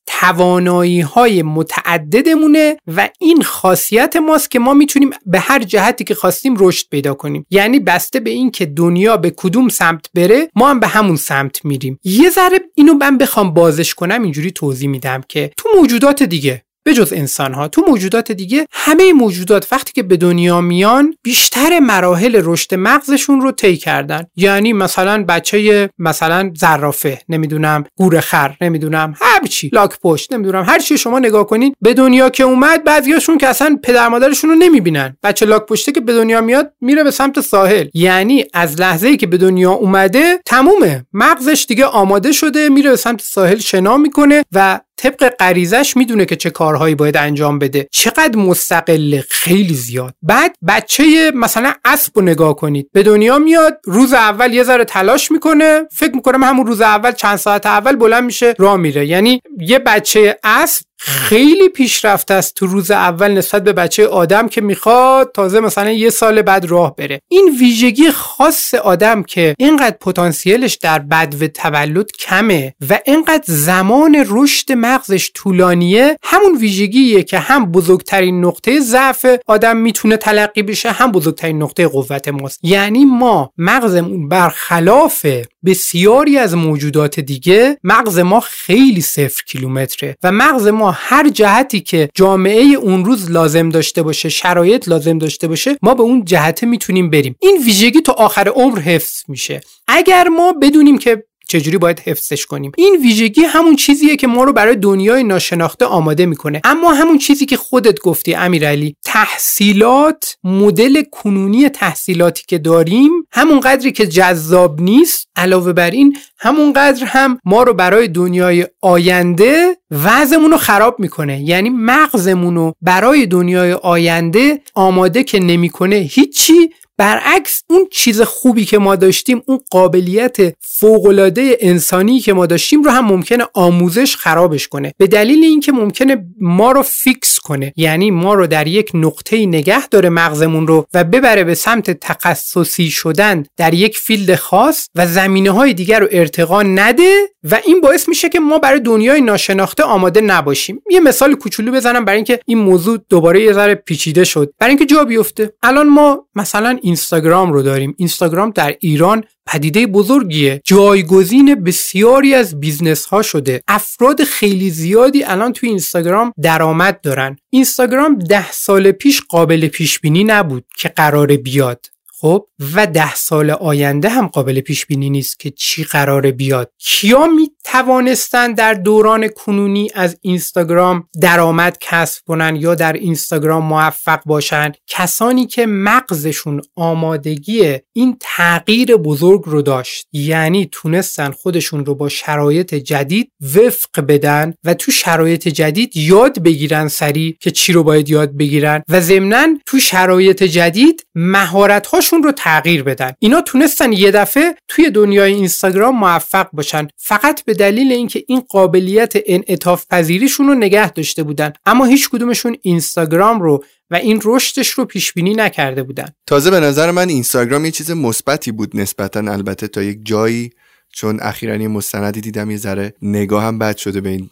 توانایی های متعددمونه و این خاصیت ماست که ما می‌تونیم به هر جهتی که خواستیم رشد پیدا کنیم. یعنی بسته به این که دنیا به کدوم سمت بره ما هم به همون سمت میریم. یه ذره اینو من بخوام بازش کنم اینجوری توضیح میدم که تو موجودات دیگه به جز انسان ها تو موجودات دیگه همه موجودات وقتی که به دنیا میان بیشتر مراحل رشد مغزشون رو طی کردن. یعنی مثلا بچه مثلا زرافه نمی‌دونم گورخر نمی‌دونم هر چی لاک پشت نمی‌دونم هر چی شما نگاه کنین به دنیا که اومد بعضیاشون که اصلا پدر مادرشون رو نمی‌بینن. بچه لاک پشته که به دنیا میاد میره به سمت ساحل. یعنی از لحظه ای که به دنیا اومده تمومه. مغزش دیگه آماده شده میره به سمت ساحل شنا می‌کنه و طبق غریزش می‌دونه که چه کارهایی باید انجام بده. چقدر مستقله خیلی زیاد. بعد بچه مثلا اسب رو نگاه کنید. به دنیا میاد روز اول یه ذره تلاش می‌کنه. فکر می‌کنم همون روز اول چند ساعت اول بلند میشه راه میره. یعنی یه بچه اسب خیلی پیشرفته است تو روز اول نسبت به بچه آدم که می‌خواد تازه مثلا یه سال بعد راه بره. این ویژگی خاص آدم که اینقدر پتانسیلش در بدو تولد کمه و اینقدر زمان رشد مغزش طولانیه همون ویژگیه که هم بزرگترین نقطه ضعف آدم می‌تونه تلقی بشه هم بزرگترین نقطه قوت ماست. یعنی ما مغزمون برخلاف بسیاری از موجودات دیگه مغز ما خیلی صفر کیلومتره و مغز ما هر جهتی که جامعه اون روز لازم داشته باشه شرایط لازم داشته باشه ما به اون جهت می‌تونیم بریم. این ویژگی تا آخر عمر حفظ میشه. اگر ما بدونیم که چجوری باید حفظش کنیم؟ این ویژگی همون چیزیه که ما رو برای دنیای ناشناخته آماده می‌کنه. اما همون چیزی که خودت گفتی امیرعلی تحصیلات مدل کنونی تحصیلاتی که داریم همون قدری که جذاب نیست علاوه بر این همون قدر هم ما رو برای دنیای آینده وضعمون رو خراب می‌کنه. یعنی مغزمون رو برای دنیای آینده آماده که نمی‌کنه هیچی برعکس اون چیز خوبی که ما داشتیم اون قابلیت فوقالعاده انسانی که ما داشتیم رو هم ممکنه آموزش خرابش کنه. به دلیل اینکه ممکنه ما رو fix کنه. یعنی ما رو در یک نقطه نگه داره مغزمون رو و ببره به سمت تخصصی شدن در یک field خاص و زمینه های دیگر رو ارتقا نده و این باعث میشه که ما برای دنیای ناشناخته آماده نباشیم. یه مثال کوچولو بزنم برای اینکه این موضوع دوباره یه ذره پیچیده شد. برای اینکه جا بیفته. الان ما مثلا اینستاگرام رو داریم. اینستاگرام در ایران پدیده بزرگیه. جایگزین بسیاری از business ها شده. افراد خیلی زیادی الان توی اینستاگرام درآمد دارن. اینستاگرام ده سال پیش قابل پیش بینی نبود که قرار بیاد. خب و ده سال آینده هم قابل پیش بینی نیست که چی قراره بیاد. کیا می توانستن در دوران کنونی از اینستاگرام درآمد کسب کنن یا در اینستاگرام موفق باشن؟ کسانی که مغزشون آمادگی این تغییر بزرگ رو داشت یعنی تونستن خودشون رو با شرایط جدید وفق بدن و تو شرایط جدید یاد بگیرن سریع که چی رو باید یاد بگیرن و ضمنا تو شرایط جدید مهارت هاشون رو تغییر بدن. اینا تونستن یه دفعه توی دنیای اینستاگرام موفق باشن. فقط به دلیل اینکه این قابلیت انعطاف پذیریشون رو نگه داشته بودن. اما هیچ کدومشون اینستاگرام رو و این رشدش رو پیش بینی نکرده بودن. تازه به نظر من اینستاگرام یه چیز مثبتی بود نسبتا البته تا یک جایی چون اخیرا یه مستندی دیدم یه ذره نگاه هم بد شده به این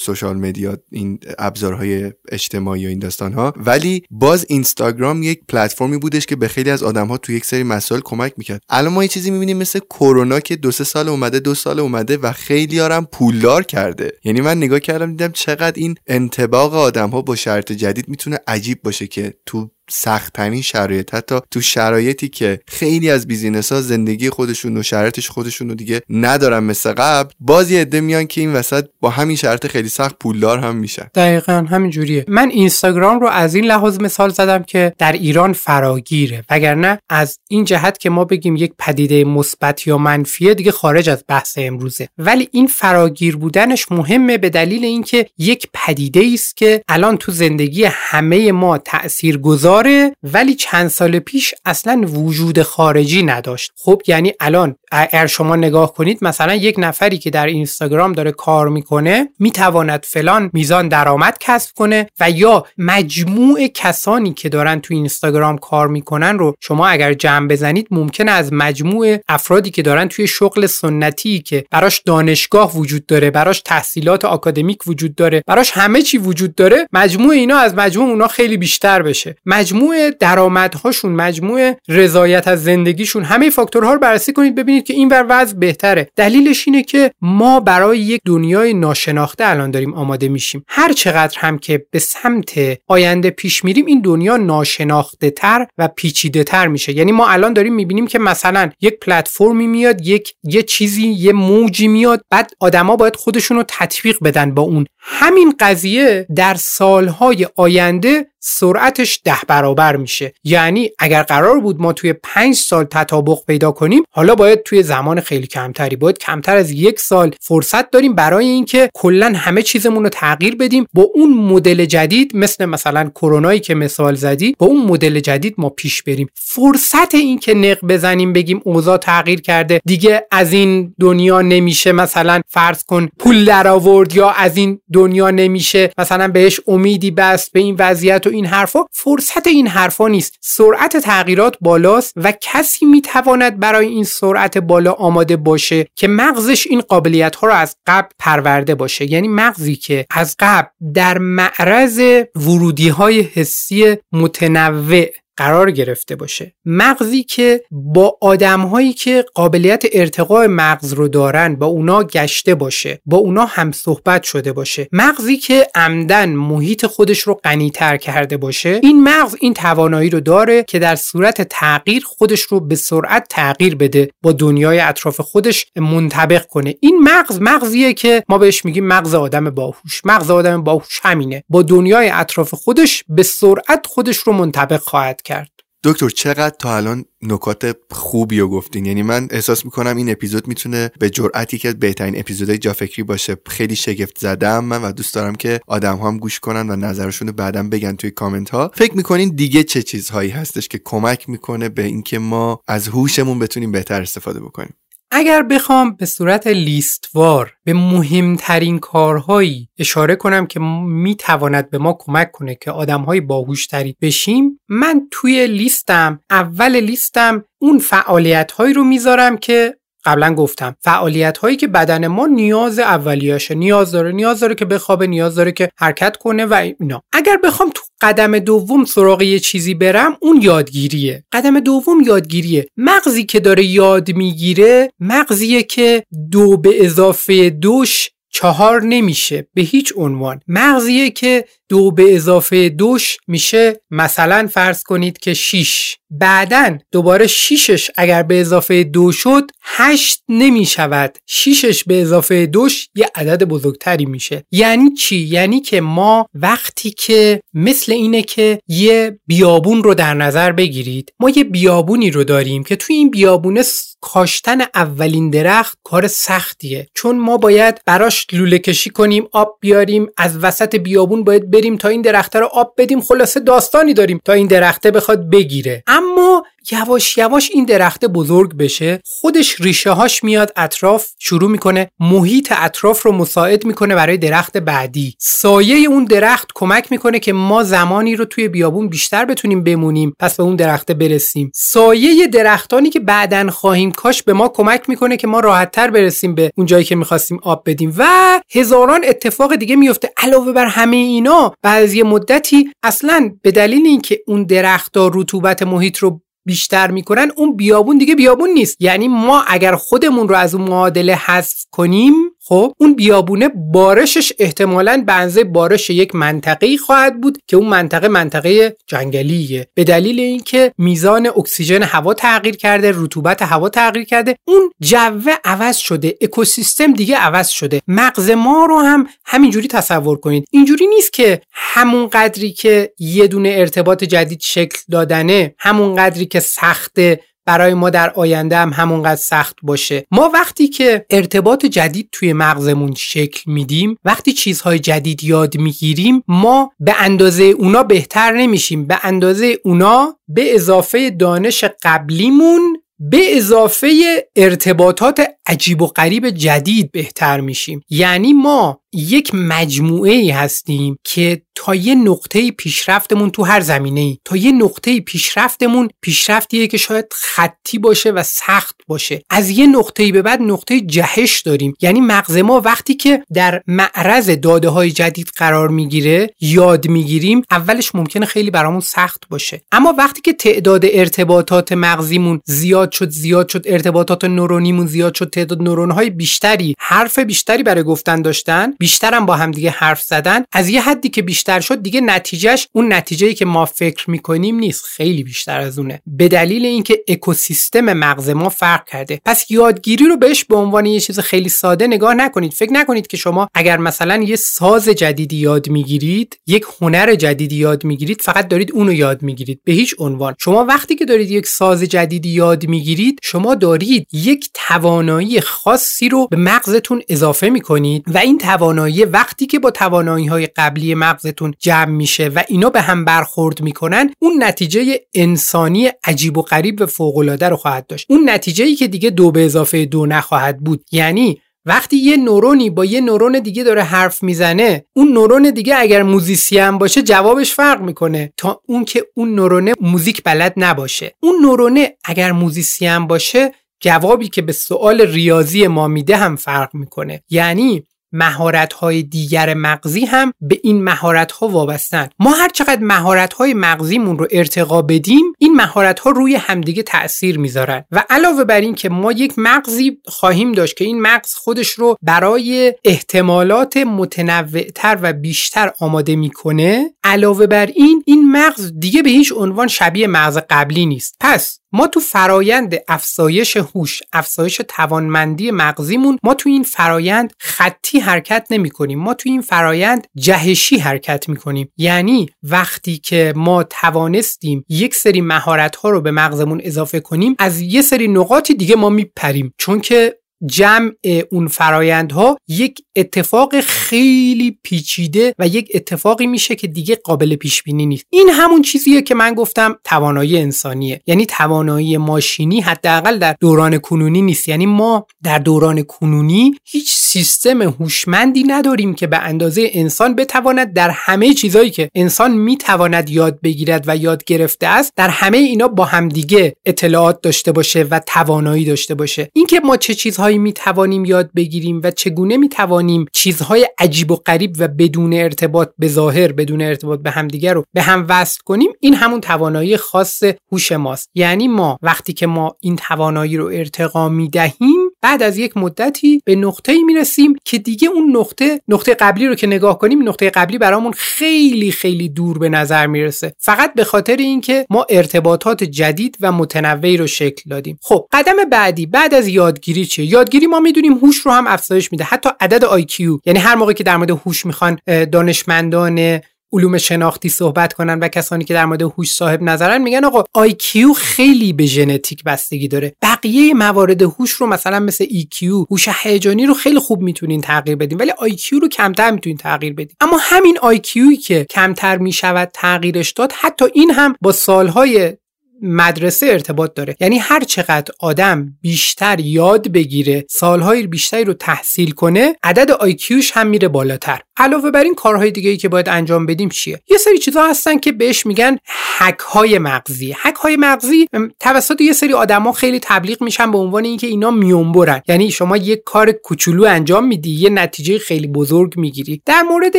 سوشال مدیا این ابزارهای اجتماعی و این داستان ها ولی باز اینستاگرام یک پلتفرمی بودش که به خیلی از آدم ها تو یک سری مسائل کمک می‌کرد. الان ما یه چیزی می‌بینیم مثل کرونا که دو سه سال اومده دو سال اومده و خیلی هم پولدار کرده. یعنی من نگاه کردم دیدم چقدر این انتباق آدم ها با شرط جدید می‌تونه عجیب باشه که تو سختترین شرایط. حتی تو شرایطی که خیلی از بیزینس ها زندگی خودشون و شرایطش خودشون رو دیگه ندارن مثل قبل باز یه عده میان که این وسط با همین شرط خیلی سخت پولدار هم میشن. دقیقا همین جوریه. من اینستاگرام رو از این لحاظ مثال زدم که در ایران فراگیره. وگرنه از این جهت که ما بگیم یک پدیده مثبت یا منفیه دیگه خارج از بحث امروزه. ولی این فراگیر بودنش مهمه به دلیل اینکه یک پدیده است که الان تو زندگی همه ما تاثیرگذار ولی چند سال پیش اصلا وجود خارجی نداشت. خب یعنی الان اگر شما نگاه کنید مثلا یک نفری که در اینستاگرام داره کار می‌کنه می‌تواند فلان میزان درآمد کسب کنه و یا مجموع کسانی که دارن تو اینستاگرام کار می‌کنن رو شما اگر جمع بزنید ممکنه از مجموع افرادی که دارن توی شغل سنتی که براش دانشگاه وجود داره براش تحصیلات آکادمیک وجود داره براش همه چی وجود داره مجموع اینا از مجموع اونا خیلی بیشتر بشه. مجموع درآمدهاشون مجموع رضایت از زندگیشون همه فاکتورها رو بررسی کنید ببینید که این ور وضع بهتره. دلیلش اینه که ما برای یک دنیای ناشناخته الان داریم آماده میشیم. هر چقدر هم که به سمت آینده پیش میریم این دنیا ناشناخته تر و پیچیده تر میشه. یعنی ما الان داریم می‌بینیم که مثلا یک پلتفرمی میاد یک یه چیزی یه موجی میاد بعد آدما باید خودشون رو تطبیق بدن با اون همین قضیه در سالهای آینده سرعتش ده برابر میشه. یعنی اگر قرار بود ما توی پنج سال تطابق پیدا کنیم حالا باید توی زمان خیلی کمتری باید کمتر از یک سال فرصت داریم برای اینکه کلا همه چیزمون رو تغییر بدیم. با اون مدل جدید مثل مثلا کرونایی که مثال زدی با اون مدل جدید ما پیش بریم. فرصت این که نق بزنیم بگیم اوضاع تغییر کرده. دیگه از این دنیا نمیشه مثلا فرض کن پول در آورد یا از این دنیا نمیشه مثلا بهش امیدی بست به این وضعیت و این حرفا. فرصت این حرفا نیست. سرعت تغییرات بالاست و کسی می‌تواند برای این سرعت بالا آماده باشه که مغزش این قابلیت ها رو از قبل پرورده باشه. یعنی مغزی که از قبل در معرض ورودی های حسی متنوع قرار گرفته باشه. مغزی که با آدمهایی که قابلیت ارتقاء مغز رو دارن با اونا گشته باشه با اونا هم صحبت شده باشه. مغزی که عمدن محیط خودش رو غنیتر کرده باشه این مغز این توانایی رو داره که در صورت تغییر خودش رو به سرعت تغییر بده با دنیای اطراف خودش منطبق کنه. این مغز مغزیه که ما بهش میگیم مغز آدم باهوش. مغز آدم باهوش همینه. با دنیای اطراف خودش به سرعت خودش رو منطبق خواهد کرد. دکتر چقدر تا الان نکات خوبی رو گفتین؟ یعنی من احساس می‌کنم این اپیزود می‌تونه به جرأتی که بهترین اپیزودهای جافکری باشه خیلی شگفت زدم. من و دوست دارم که آدم هم گوش کنن و نظرشون رو بعدا بگن توی کامنت ها فکر می‌کنین دیگه چه چیزهایی هستش که کمک می‌کنه به اینکه ما از هوشمون بتونیم بهتر استفاده بکنیم؟ اگر بخوام به صورت لیستوار به مهمترین کارهایی اشاره کنم که می‌تواند به ما کمک کنه که آدمهای باهوشتری بشیم من توی لیستم اول لیستم اون فعالیت هایی رو می‌ذارم که قبلا گفتم. فعالیت هایی که بدن ما نیاز اولیاشه. نیاز داره نیاز داره که بخوابه نیاز داره که حرکت کنه و اینا. اگر بخوام تو قدم دوم سراغ یه چیزی برم اون یادگیریه. قدم دوم یادگیریه. مغزی که داره یاد می‌گیره مغزیه که دو به اضافه دوش چهار نمیشه به هیچ عنوان. مغزیه که دو به اضافه دوش میشه. مثلا فرض کنید که 6 بعدا دوباره 6ش اگر به اضافه دو شد 8 نمی شود 6ش به اضافه دوش یه عدد بزرگتری میشه. یعنی چی؟ یعنی که ما وقتی که مثل اینه که یه بیابون رو در نظر بگیرید ما یه بیابونی رو داریم که توی این بیابونه کاشتن اولین درخت کار سختیه. چون ما باید براش لوله کشی کنیم آب بیاریم از وسط بیابون باید بریم تا این درخته رو آب بدیم. خلاصه داستانی داریم تا این درخته بخواد بگیره. اما یواش یواش این درخته بزرگ بشه خودش ریشه هاش میاد اطراف شروع می‌کنه محیط اطراف رو مساعد می‌کنه برای درخت بعدی. سایه اون درخت کمک می‌کنه که ما زمانی رو توی بیابون بیشتر بتونیم بمونیم پس به اون درخته برسیم. سایه درختانی که بعدا خواهیم کاش به ما کمک می‌کنه که ما راحتتر برسیم به اون جایی که می‌خواستیم آب بدیم. و هزاران اتفاق دیگه میفته علاوه بر همه اینا یه مدتی اصلا به دلیل اینکه اون درختها رطوبت محیط رو بیشتر می‌کنن اون بیابون دیگه بیابون نیست. یعنی ما اگر خودمون رو از اون معادله حذف کنیم خب اون بیابونه بارشش احتمالا به بارش یک منطقه خواهد بود که اون منطقه منطقه جنگلیه. به دلیل اینکه میزان اکسیژن هوا تغییر کرده رطوبت هوا تغییر کرده اون جو عوض شده اکوسیستم دیگه عوض شده. مغز ما رو هم همینجوری تصور کنید. اینجوری نیست که همون قدری که یه دونه ارتباط جدید شکل دادنه همون قدری که سخته برای ما در آینده هم همونقدر سخت باشه. ما وقتی که ارتباط جدید توی مغزمون شکل میدیم وقتی چیزهای جدید یاد می‌گیریم ما به اندازه اونا بهتر نمیشیم. به اندازه اونا به اضافه دانش قبلیمون به اضافه ارتباطات عجیب و غریب جدید بهتر میشیم. یعنی ما یک مجموعه ای هستیم که تا یه نقطه پیشرفتمون تو هر زمینه ای تا یه نقطه پیشرفتمون پیشرفتیه که شاید خطی باشه و سخت باشه. از یه نقطه به بعد نقطه جهش داریم. یعنی مغز ما وقتی که در معرض داده های جدید قرار می‌گیره یاد می‌گیریم اولش ممکنه خیلی برامون سخت باشه. اما وقتی که تعداد ارتباطات مغزیمون زیاد شد زیاد شد ارتباطات نورونیمون زیاد شد تعداد نورون های بیشتری حرف بیشتری برای گفتن داشتن بیشترم با هم دیگه حرف زدن. از یه حدی که بیشتر شد دیگه نتیجهش اون نتیجه‌ای که ما فکر می‌کنیم نیست خیلی بیشتر از اونه. به دلیل اینکه اکوسیستم مغز ما فرق کرده. پس یادگیری رو بهش به عنوان یه چیز خیلی ساده نگاه نکنید. فکر نکنید که شما اگر مثلا یه ساز جدیدی یاد می‌گیرید یک هنر جدیدی یاد می‌گیرید فقط دارید اونو یاد می‌گیرید. به هیچ عنوان. شما وقتی که دارید یک ساز جدیدی یاد می‌گیرید شما دارید یک توانایی خاصی رو به مغزتون اضافه می‌کنید و این توانایی وقتی که با توانایی های قبلی مغزتون جمع میشه و اینا به هم برخورد می‌کنن اون نتیجه انسانی عجیب و غریب و فوق العاده رو خواهد داشت. اون نتیجه ای که دیگه دو به اضافه دو نخواهد بود. یعنی وقتی یه نورونی با یه نورون دیگه داره حرف می‌زنه اون نورون دیگه اگر musician باشه جوابش فرق می‌کنه. تا اون که اون نورونه موزیک بلد نباشه. اون نورونه اگر musician باشه جوابی که به سوال ریاضی ما میده هم فرق می‌کنه. یعنی مهارت های دیگر مغزی هم به این مهارت ها وابستن. ما هر چقدر مهارت های مغزیمون رو ارتقا بدیم این مهارت ها روی همدیگه تاثیر می‌ذارن. و علاوه بر این که ما یک مغزی خواهیم داشت که این مغز خودش رو برای احتمالات متنوعتر و بیشتر آماده می‌کنه علاوه بر این این مغز دیگه به هیچ عنوان شبیه مغز قبلی نیست. پس ما تو فرایند افزایش هوش افزایش توانمندی مغزیمون ما تو این فرایند خطی حرکت نمی کنیم ما تو این فرایند جهشی حرکت می کنیم یعنی وقتی که ما توانستیم یک سری مهارت ها رو به مغزمون اضافه کنیم از یه سری نقاطی دیگه ما میپریم. چون که جمع اون فرایندها یک اتفاق خیلی پیچیده و یک اتفاقی میشه که دیگه قابل پیش بینی نیست. این همون چیزیه که من گفتم توانایی انسانیه. یعنی توانایی ماشینی حداقل در دوران کنونی نیست. یعنی ما در دوران کنونی هیچ سیستم هوشمندی نداریم که به اندازه انسان بتواند در همه چیزهایی که انسان می‌تواند یاد بگیرد و یاد گرفته است در همه اینا با همدیگه اطلاعات داشته باشه و توانایی داشته باشه. اینکه ما چه چیزهایی می‌توانیم یاد بگیریم و چگونه می‌توانیم چیزهای عجیب و غریب و بدون ارتباط به ظاهر بدون ارتباط به همدیگه رو به هم وصل کنیم این همون توانایی خاص هوش ماست. یعنی ما وقتی که ما این توانایی رو ارتقا می‌دهیم بعد از یک مدتی به نقطه‌ای می‌رسیم که دیگه اون نقطه نقطه قبلی رو که نگاه کنیم نقطه قبلی برامون خیلی خیلی دور به نظر می‌رسه. فقط به خاطر اینکه ما ارتباطات جدید و متنوعی رو شکل دادیم. خب قدم بعدی بعد از یادگیری چیه؟ یادگیری ما می‌دونیم هوش رو هم افزایش میده. حتی عدد IQ یعنی هر موقع که در مورد هوش می‌خوان دانشمندان علوم شناختی صحبت کنن و کسانی که در مورد هوش صاحب نظرن میگن آقا IQ خیلی به ژنتیک بستگی داره. بقیه موارد هوش رو مثلا مثل EQ هوش هیجانی رو خیلی خوب می‌تونین تغییر بدین ولی IQ رو کمتر می‌تونین تغییر بدین. اما همین IQ که کمتر می‌شود تغییرش داد حتی این هم با سالهای مدرسه ارتباط داره. یعنی هر چقدر آدم بیشتر یاد بگیره سالهای بیشتری رو تحصیل کنه عدد آیکیوش هم میره بالاتر. علاوه بر این کارهای دیگه ای که باید انجام بدیم چیه؟ یه سری چیزها هستن که بهش میگن هک های مغزی. هک های مغزی توسط یه سری آدما خیلی تبلیغ میشن به عنوان اینکه اینا میونبرن. یعنی شما یه کار کوچولو انجام میدی یه نتیجه خیلی بزرگ می‌گیری. در مورد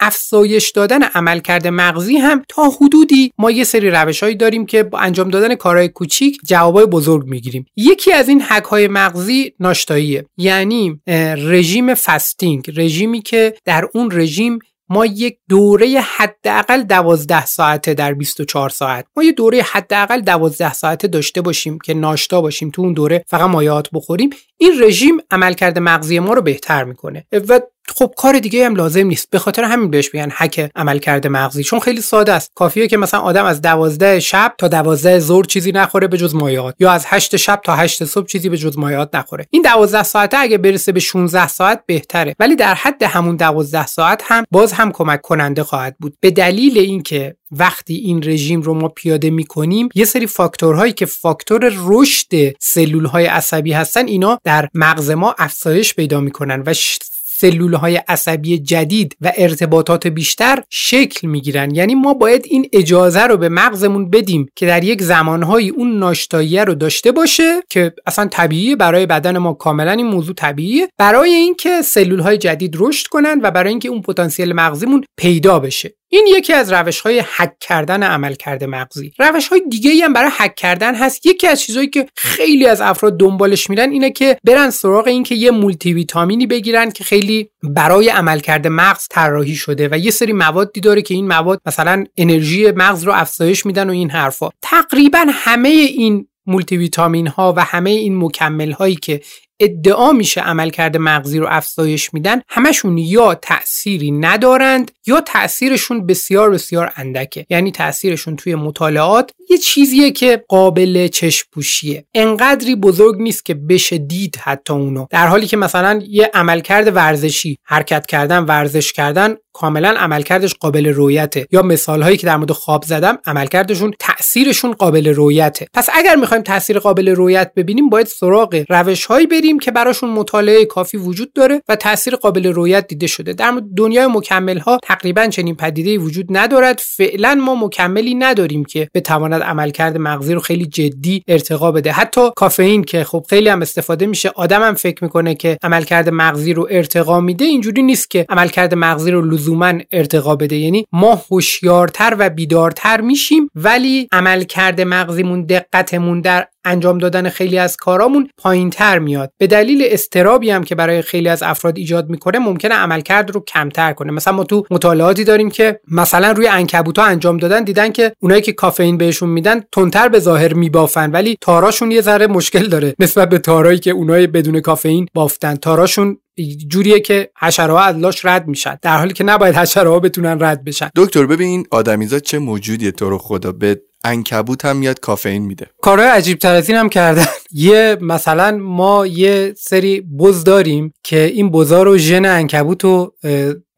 افزایش دادن عملکرد مغزی هم تا حدودی ما یه سری روشهایی داریم که با انجام کارهای کوچیک جوابای بزرگ می‌گیریم. یکی از این هک های مغزی ناشتاییه. یعنی رژیم فستینگ. رژیمی که در اون رژیم ما یک دوره حداقل 12 ساعته در 24 ساعت. ما یه دوره حداقل 12 ساعته داشته باشیم که ناشتا باشیم تو اون دوره فقط مایات بخوریم. این رژیم عملکرد مغزی ما رو بهتر می‌کنه. و خب کار دیگه هم لازم نیست. به خاطر همین بهش میگن حک عملکرد مغزی. چون خیلی ساده است. کافیه که مثلا آدم از دوازده شب تا دوازده ظهر چیزی نخوره به جز مایعات. یا از هشت شب تا هشت صبح چیزی به جز مایعات نخوره. این دوازده ساعته اگه برسه به 16 ساعت بهتره. ولی در حد همون دوازده ساعت هم باز هم کمک کننده خواهد بود. به دلیل اینکه وقتی این رژیم رو ما پیاده می‌کنیم یه سری فاکتورهایی که فاکتور رشد سلول های عصبی هستن اینا در مغز ما افزایش پیدا می‌کنن و سلول های عصبی جدید و ارتباطات بیشتر شکل می‌گیرن. یعنی ما باید این اجازه رو به مغزمون بدیم که در یک زمانهایی اون ناشتاییه رو داشته باشه که اصلا طبیعیه برای بدن ما کاملا این موضوع طبیعیه برای اینکه سلول های جدید رشد کنن و برای اینکه اون پتانسیل مغزیمون پیدا بشه. این یکی از روش های حک کردن عملکرد مغزی. روش های دیگه هم برای حک کردن هست. یکی از چیزهایی که خیلی از افراد دنبالش میرن اینه که برن سراغ این که یه مولتی ویتامینی بگیرن که خیلی برای عملکرد مغز طراحی شده و یه سری موادی داره که این مواد مثلا انرژی مغز رو افزایش میدن و این حرفا. تقریبا همه این مولتی ویتامین ها و همه این مکمل هایی که ادعا میشه عملکرد مغزی رو افزایش میدن همشون یا تأثیری ندارند یا تأثیرشون بسیار بسیار اندکه. یعنی تأثیرشون توی مطالعات یه چیزیه که قابل چشم پوشیه انقدری بزرگ نیست که بشه دید حتی اونو. در حالی که مثلا یه عملکرد ورزشی حرکت کردن ورزش کردن کاملا عملکردش قابل رویته یا مثال هایی که در مورد خواب زدم عملکردشون تاثیرشون قابل رویته پس اگر می‌خوایم تاثیر قابل رویت ببینیم باید سراغ روش هایی که براشون مطالعه کافی وجود داره و تاثیر قابل رویت دیده شده. در دنیای مکمل ها تقریبا چنین پدیده وجود ندارد. فعلا ما مکملی نداریم که بتواند عملکرد مغزی رو خیلی جدی ارتقا بده. حتی کافئین که خب خیلی هم استفاده میشه آدمم فکر می‌کنه که عملکرد مغزی رو ارتقا میده اینجوری نیست که عملکرد مغزی رو لزوما ارتقا بده. یعنی ما هوشیارتر و بیدارتر میشیم ولی عملکرد مغزیمون دقتمون در انجام دادن خیلی از کارامون پایین تر میاد. به دلیل استرابی هم که برای خیلی از افراد ایجاد می‌کنه ممکنه عملکرد رو کمتر کنه. مثلا ما تو مطالعاتی داریم که مثلا روی عنکبوتا انجام دادن دیدن که اونایی که کافئین بهشون میدن تندتر به ظاهر میبافن. ولی تاراشون یه ذره مشکل داره نسبت به تارایی که اونای بدون کافئین بافتن. تاراشون جوریه که حشره ها لاش رد میشن. در حالی که نباید حشره ها بتونن رد بشن. دکتر ببین آدمیزاد چه موجودیه تو رو خدا؟ به انکبوت هم میاد کافئین میده. کارهای عجیب تر از این هم کردن. یه مثلا ما یه سری بز داریم که این بزا رو ژن انکبوت رو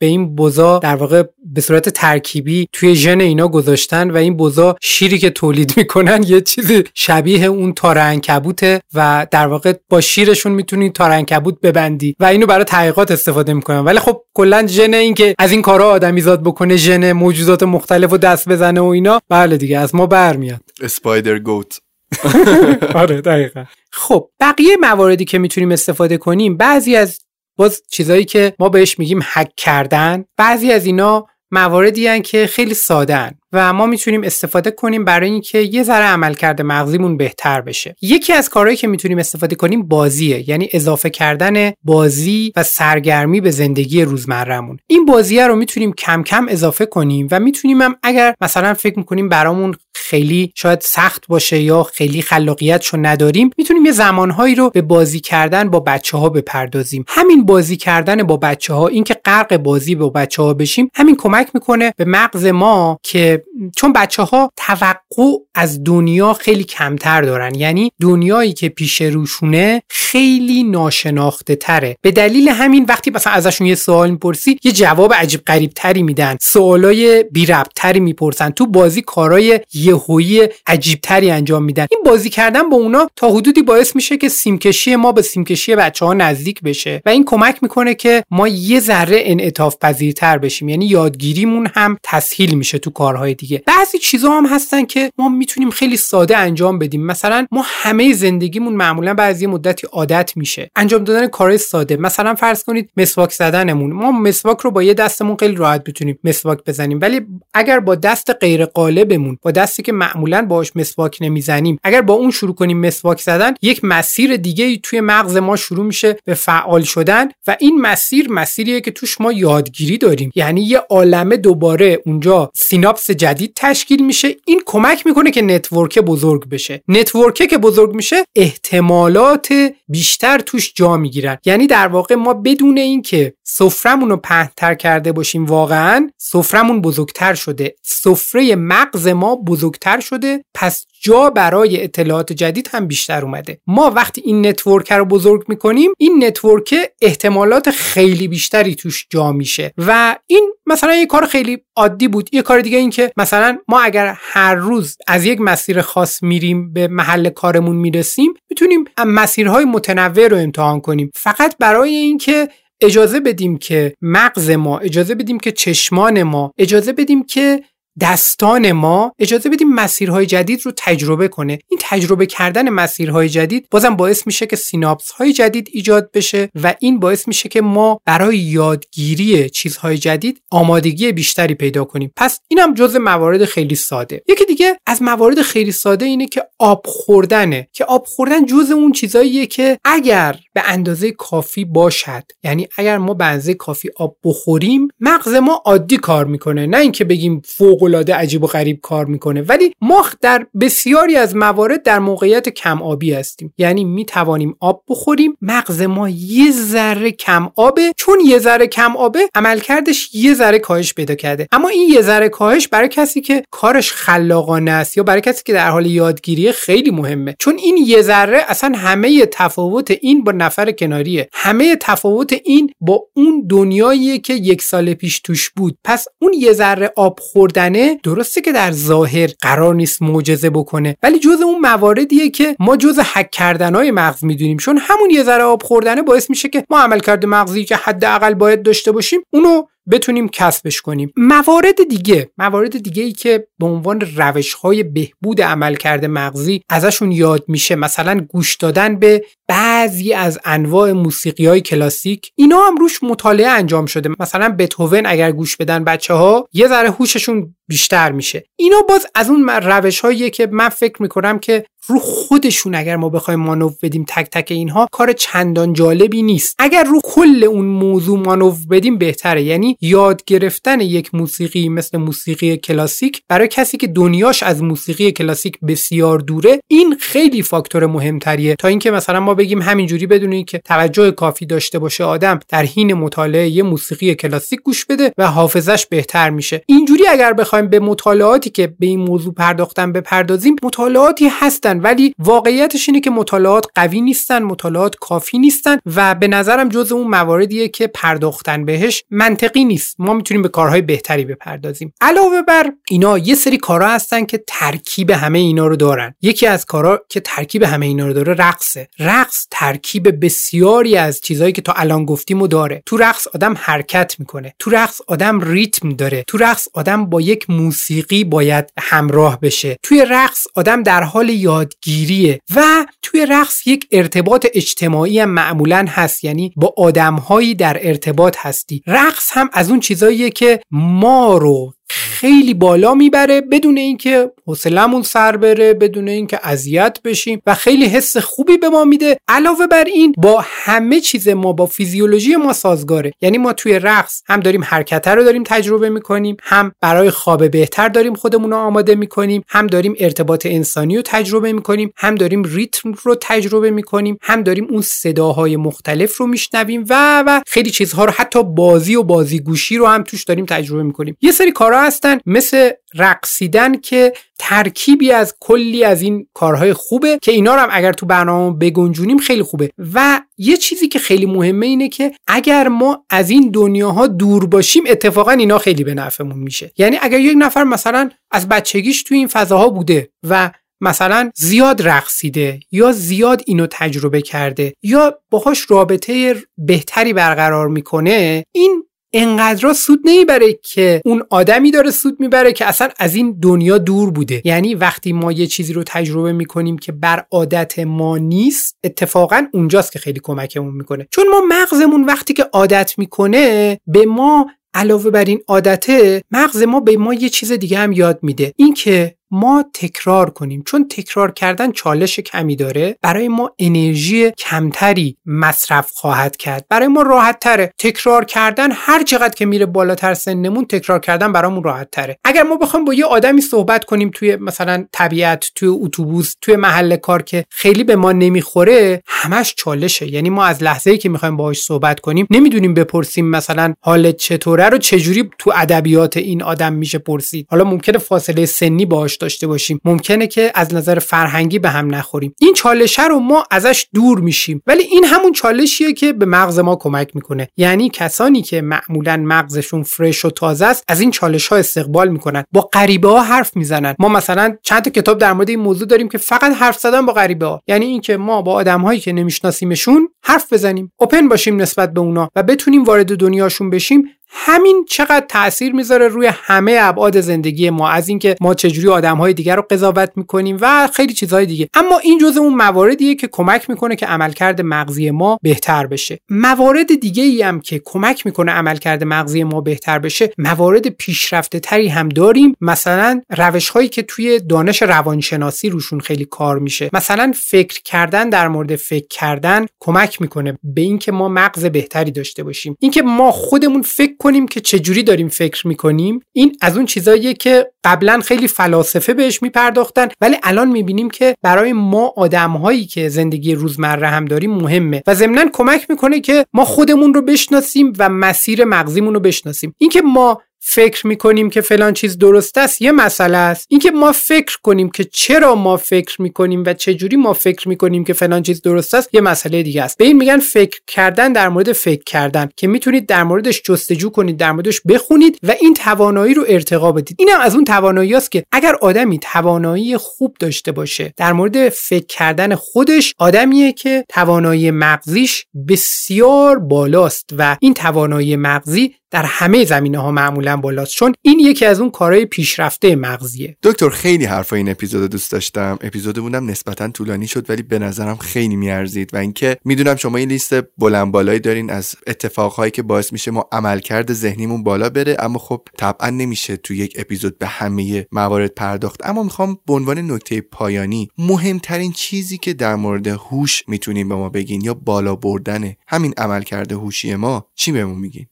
به این بزا در واقع به صورت ترکیبی توی ژن اینا گذاشتن و این بزا شیری که تولید می‌کنن یه چیزی شبیه اون تار انکبوته و در واقع با شیرشون می‌تونی تار انکبوت ببندی و اینو برای تحقیقات استفاده می‌کنن. ولی خب کلا ژن این که از این کارا آدمیزاد بکنه ژن موجودات مختلف و دست بزنه و اینا بله دیگه از ما برمیاد. اسپایدر گوت. آره دقیقا. خب بقیه مواردی که می‌تونیم استفاده کنیم بعضی از باز چیزایی که ما بهش میگیم حک کردن بعضی از اینا مواردی که خیلی ساده و ما می‌تونیم استفاده کنیم برای اینکه یه ذره عملکرد مغزیمون بهتر بشه. یکی از کارهایی که می‌تونیم استفاده کنیم بازیه یعنی اضافه کردن بازی و سرگرمی به زندگی روزمرهمون. این بازیه رو می‌تونیم کم کم اضافه کنیم و می‌تونیم هم اگر مثلا فکر می‌کنیم برامون خیلی شاید سخت باشه یا خیلی خلاقیتشو نداریم می‌تونیم یه زمانهایی رو به بازی کردن با بچه ها بپردازیم. همین بازی کردن با بچه ها اینکه غرق بازی با بچه ها بشیم همین کمک می‌کنه به مغز ما که چون بچه ها توقع از دنیا خیلی کمتر دارن. یعنی دنیایی که پیش روشونه خیلی ناشناخته تره. به دلیل همین وقتی مثلا ازشون یه سوال می‌پرسی یه جواب عجیب غریب تری میدن. سوالای بی ربط تری می‌پرسن. تو بازی کارای یهویی عجیبتری انجام میدن. این بازی کردن با اونا تا حدودی باعث میشه که سیمکشی ما به سیمکشی بچه ها نزدیک بشه و این کمک می‌کنه که ما یه ذره انعطاف پذیرتر بشیم. یعنی یادگیریمون هم تسهیل میشه تو کارهای دیگه. بعضی چیزا هم هستن که ما می‌تونیم خیلی ساده انجام بدیم. مثلا ما همه زندگیمون معمولا بعضی مدتی عادت میشه. انجام دادن کارهای ساده. مثلا فرض کنید مسواک زدنمون. ما مسواک رو با یه دستمون خیلی راحت بتونیم مسواک بزنیم. ولی اگر با دست غیر غالبمون با دستی که معمولا باهاش مسواک نمی‌زنیم. اگر با اون شروع کنیم مسواک زدن یک مسیر دیگه توی مغز ما شروع میشه به فعال شدن و این مسیر مسیریه که توش ما یادگیری داریم. یعنی یه عالمه دوباره اونجا سیناپس جدید تشکیل میشه. این کمک می‌کنه که network بزرگ بشه. network ه که بزرگ میشه احتمالات بیشتر توش جا می‌گیرن. یعنی در واقع ما بدون اینکه سفره‌مون رو پهنتر کرده باشیم واقعا سفره‌مون بزرگتر شده. سفره مغز ما بزرگتر شده پس جا برای اطلاعات جدید هم بیشتر اومده. ما وقتی این network رو بزرگ می‌کنیم این network احتمالات خیلی بیشتری توش جا میشه. و این مثلا یه کار خیلی عادی بود. یه کار دیگه این که مثلا ما اگر هر روز از یک مسیر خاص میریم به محل کارمون می‌رسیم می‌تونیم مسیرهای متنوع رو امتحان کنیم. فقط برای اینکه اجازه بدیم که مغز ما اجازه بدیم که چشمان ما اجازه بدیم که دستان ما اجازه بدیم مسیرهای جدید رو تجربه کنه. این تجربه کردن مسیرهای جدید بازم باعث میشه که سیناپس های جدید ایجاد بشه و این باعث میشه که ما برای یادگیری چیزهای جدید آمادگی بیشتری پیدا کنیم. پس اینم جز موارد خیلی ساده. یکی دیگه از موارد خیلی ساده اینه که آب خوردنه. که آب خوردن جز اون چیزاییه که اگر به اندازه کافی باشد یعنی اگر ما به اندازه کافی آب بخوریم مغز ما عادی کار می‌کنه. نه اینکه بگیم فوق العاده عجیب و غریب کار می‌کنه. ولی ما در بسیاری از موارد در موقعیت کم آبی هستیم. یعنی می توانیم آب بخوریم. مغز ما یه ذره کم آبه چون یه ذره کم آبه عملکردش یه ذره کاهش پیدا کرده. اما این یه ذره کاهش برای کسی که کارش خلاقانه است یا برای کسی که در حال یادگیری خیلی مهمه. چون این یه ذره اصلا همه تفاوت این با نفر کناریه. همه تفاوت این با اون دنیاییه که یک سال پیش توش بود. پس اون یه ذره آب خوردن درسته که در ظاهر قرار نیست معجزه بکنه ولی جز اون مواردیه که ما جز حک کردنهای مغز می‌دونیم. چون همون یه ذره آب خوردنه باعث میشه که ما عملکرد مغزی که حداقل باید داشته باشیم اونو بتونیم کسبش کنیم. موارد دیگه موارد دیگه ای که به عنوان روش های بهبود عملکرد مغزی ازشون یاد میشه مثلا گوش دادن به بعضی از انواع موسیقی های کلاسیک اینا هم روش مطالعه انجام شده. مثلا بتهوون اگر گوش بدن بچه ها یه ذره هوششون بیشتر میشه. اینا باز از اون روش هاییه که من فکر می‌کنم که رو خودشون اگر ما بخوایم مانو بدیم تک تک اینها کار چندان جالبی نیست. اگر رو کل اون موضوع مانو بدیم بهتره. یعنی یاد گرفتن یک موسیقی مثل موسیقی کلاسیک برای کسی که دنیاش از موسیقی کلاسیک بسیار دوره این خیلی فاکتور مهمتریه. تا اینکه مثلا ما بگیم همینجوری بدونید که توجه کافی داشته باشه آدم در حین مطالعه یه موسیقی کلاسیک گوش بده و حافظش بهتر میشه. اینجوری اگر بخوایم به مطالعاتی که به این موضوع پرداختن بپردازیم مطالعاتی هستن ولی واقعیتش اینه که مطالعات قوی نیستن مطالعات کافی نیستن و به نظرم جز اون مواردیه که پرداختن بهش منطقی نیست. ما می‌تونیم به کارهای بهتری بپردازیم. علاوه بر اینا یه سری کارها هستن که ترکیب همه اینا رو دارن. یکی از کارها که ترکیب همه اینا رو داره رقصه. رقص ترکیب بسیاری از چیزهایی که تا الان گفتیم و داره. تو رقص آدم حرکت می‌کنه. تو رقص آدم ریتم داره. تو رقص آدم با یک موسیقی باید همراه بشه. توی رقص آدم در حال یادگیریه و توی رقص یک ارتباط اجتماعی هم معمولا هست یعنی با آدمهایی در ارتباط هستی. رقص هم از اون چیزاییه که ما رو خیلی بالا می‌بره بدون اینکه حوصلمون سر بره بدون اینکه اذیت بشیم و خیلی حس خوبی به ما میده. علاوه بر این با همه چیز ما با فیزیولوژی ما سازگاره. یعنی ما توی رقص هم داریم حرکت رو داریم تجربه می‌کنیم هم برای خواب بهتر داریم خودمون رو آماده می‌کنیم هم داریم ارتباط انسانی رو تجربه می‌کنیم هم داریم ریتم رو تجربه می‌کنیم هم داریم اون صداهای مختلف رو میشنویم و و خیلی چیزها رو حتی بازی و بازیگوشی رو هم توش داریم تجربه می‌کنیم. یه سری کارا هستن مثل رقصیدن که ترکیبی از کلی از این کارهای خوبه که اینا رو هم اگر تو برنامه بگنجونیم خیلی خوبه. و یه چیزی که خیلی مهمه اینه که اگر ما از این دنیاها دور باشیم اتفاقا اینا خیلی به نفعمون میشه. یعنی اگر یک نفر مثلا از بچگیش تو این فضاها بوده و مثلا زیاد رقصیده یا زیاد اینو تجربه کرده یا باهاش رابطه بهتری برقرار می‌کنه این انقدر سود نمی‌بره که اون آدمی داره سود می‌بره که اصلا از این دنیا دور بوده. یعنی وقتی ما یه چیزی رو تجربه می‌کنیم که بر عادت ما نیست اتفاقا اونجاست که خیلی کمکمون می‌کنه. چون ما مغزمون وقتی که عادت می‌کنه به ما علاوه بر این عادته مغز ما به ما یه چیز دیگه هم یاد میده. اینکه ما تکرار کنیم. چون تکرار کردن چالش کمی داره برای ما انرژی کمتری مصرف خواهد کرد. برای ما راحت تره. تکرار کردن هر چقدر که میره بالاتر سنمون تکرار کردن برامون راحت تره. اگر ما بخوایم با یه آدمی صحبت کنیم توی مثلا طبیعت توی اتوبوس توی محل کار که خیلی به ما نمی‌خوره همش چالشه. یعنی ما از لحظه ای که می‌خوایم باهاش صحبت کنیم نمی‌دونیم بپرسیم مثلا حالت چطوره رو چجوری تو ادبیات این آدم میشه پرسید. حالا ممکنه فاصله سنی باهاش داشته باشیم. ممکنه که از نظر فرهنگی به هم نخوریم. این چالشه رو ما ازش دور میشیم. ولی این همون چالشیه که به مغز ما کمک می‌کنه. یعنی کسانی که معمولا مغزشون فرش و تازه است از این چالش ها استقبال می‌کنن. با غریبه ها حرف می‌زنن. ما مثلا چند تا کتاب در مورد این موضوع داریم که فقط حرف زدن با غریبه ها یعنی اینکه ما با آدم هایی که نمیشناسیمشون حرف بزنیم. اوپن باشیم نسبت به اونا و بتونیم وارد دنیاشون بشیم. همین چقدر تاثیر می‌ذاره روی همه ابعاد زندگی ما از اینکه ما چجوری آدمهای دیگر رو قضاوت می‌کنیم و خیلی چیزهای دیگه. اما این جزء اون مواردیه که کمک می‌کنه که عملکرد مغزی ما بهتر بشه. موارد دیگه ای هم که کمک می‌کنه عملکرد مغزی ما بهتر بشه موارد پیشرفته تری هم داریم. مثلا روش هایی که توی دانش روانشناسی روشون خیلی کار میشه. مثلا فکر کردن در مورد فکر کردن کمک می‌کنه به اینکه ما مغز بهتری داشته باشیم. اینکه ما خودمون فکر کنیم که چجوری داریم فکر می‌کنیم این از اون چیزاییه که قبلا خیلی فلاسفه بهش میپرداختن ولی الان می‌بینیم که برای ما آدمهایی که زندگی روزمره هم داریم مهمه و ضمنا کمک می‌کنه که ما خودمون رو بشناسیم و مسیر مغزیمون رو بشناسیم. اینکه ما فکر می‌کنیم که فلان چیز درست است؟ یه مسئله است. اینکه ما فکر کنیم که چرا ما فکر می‌کنیم و چجوری ما فکر می‌کنیم که فلان چیز درست است یه مسئله دیگه است. به این میگن فکر کردن در مورد فکر کردن که می‌تونید در موردش جستجو کنید در موردش بخونید و این توانایی رو ارتقا بدید. اینم از اون توانایی است که اگر آدمی توانایی خوب داشته باشه در مورد فکر کردن خودش آدمیه که توانایی مغزیش بسیار بالاست و این توانایی مغزی در همه زمینه ها معمولا بالاست چون این یکی از اون کارهای پیشرفته مغزیه. دکتر خیلی حرفای این اپیزود دوست داشتم. اپیزود بودم نسبتا طولانی شد ولی به نظرم خیلی میارزید. و اینکه می‌دونم شما این لیست بلند بالایی دارین از اتفاقهایی که باعث میشه ما عملکرد ذهنیمون بالا بره. اما خب طبعا نمیشه تو یک اپیزود به همه موارد پرداخت. اما می‌خوام به عنوان نکته پایانی مهمترین چیزی که در مورد هوش می‌تونیم به ما بگین یا بالا بردن همین عملکرد هوشی ما چی بهمون میگین؟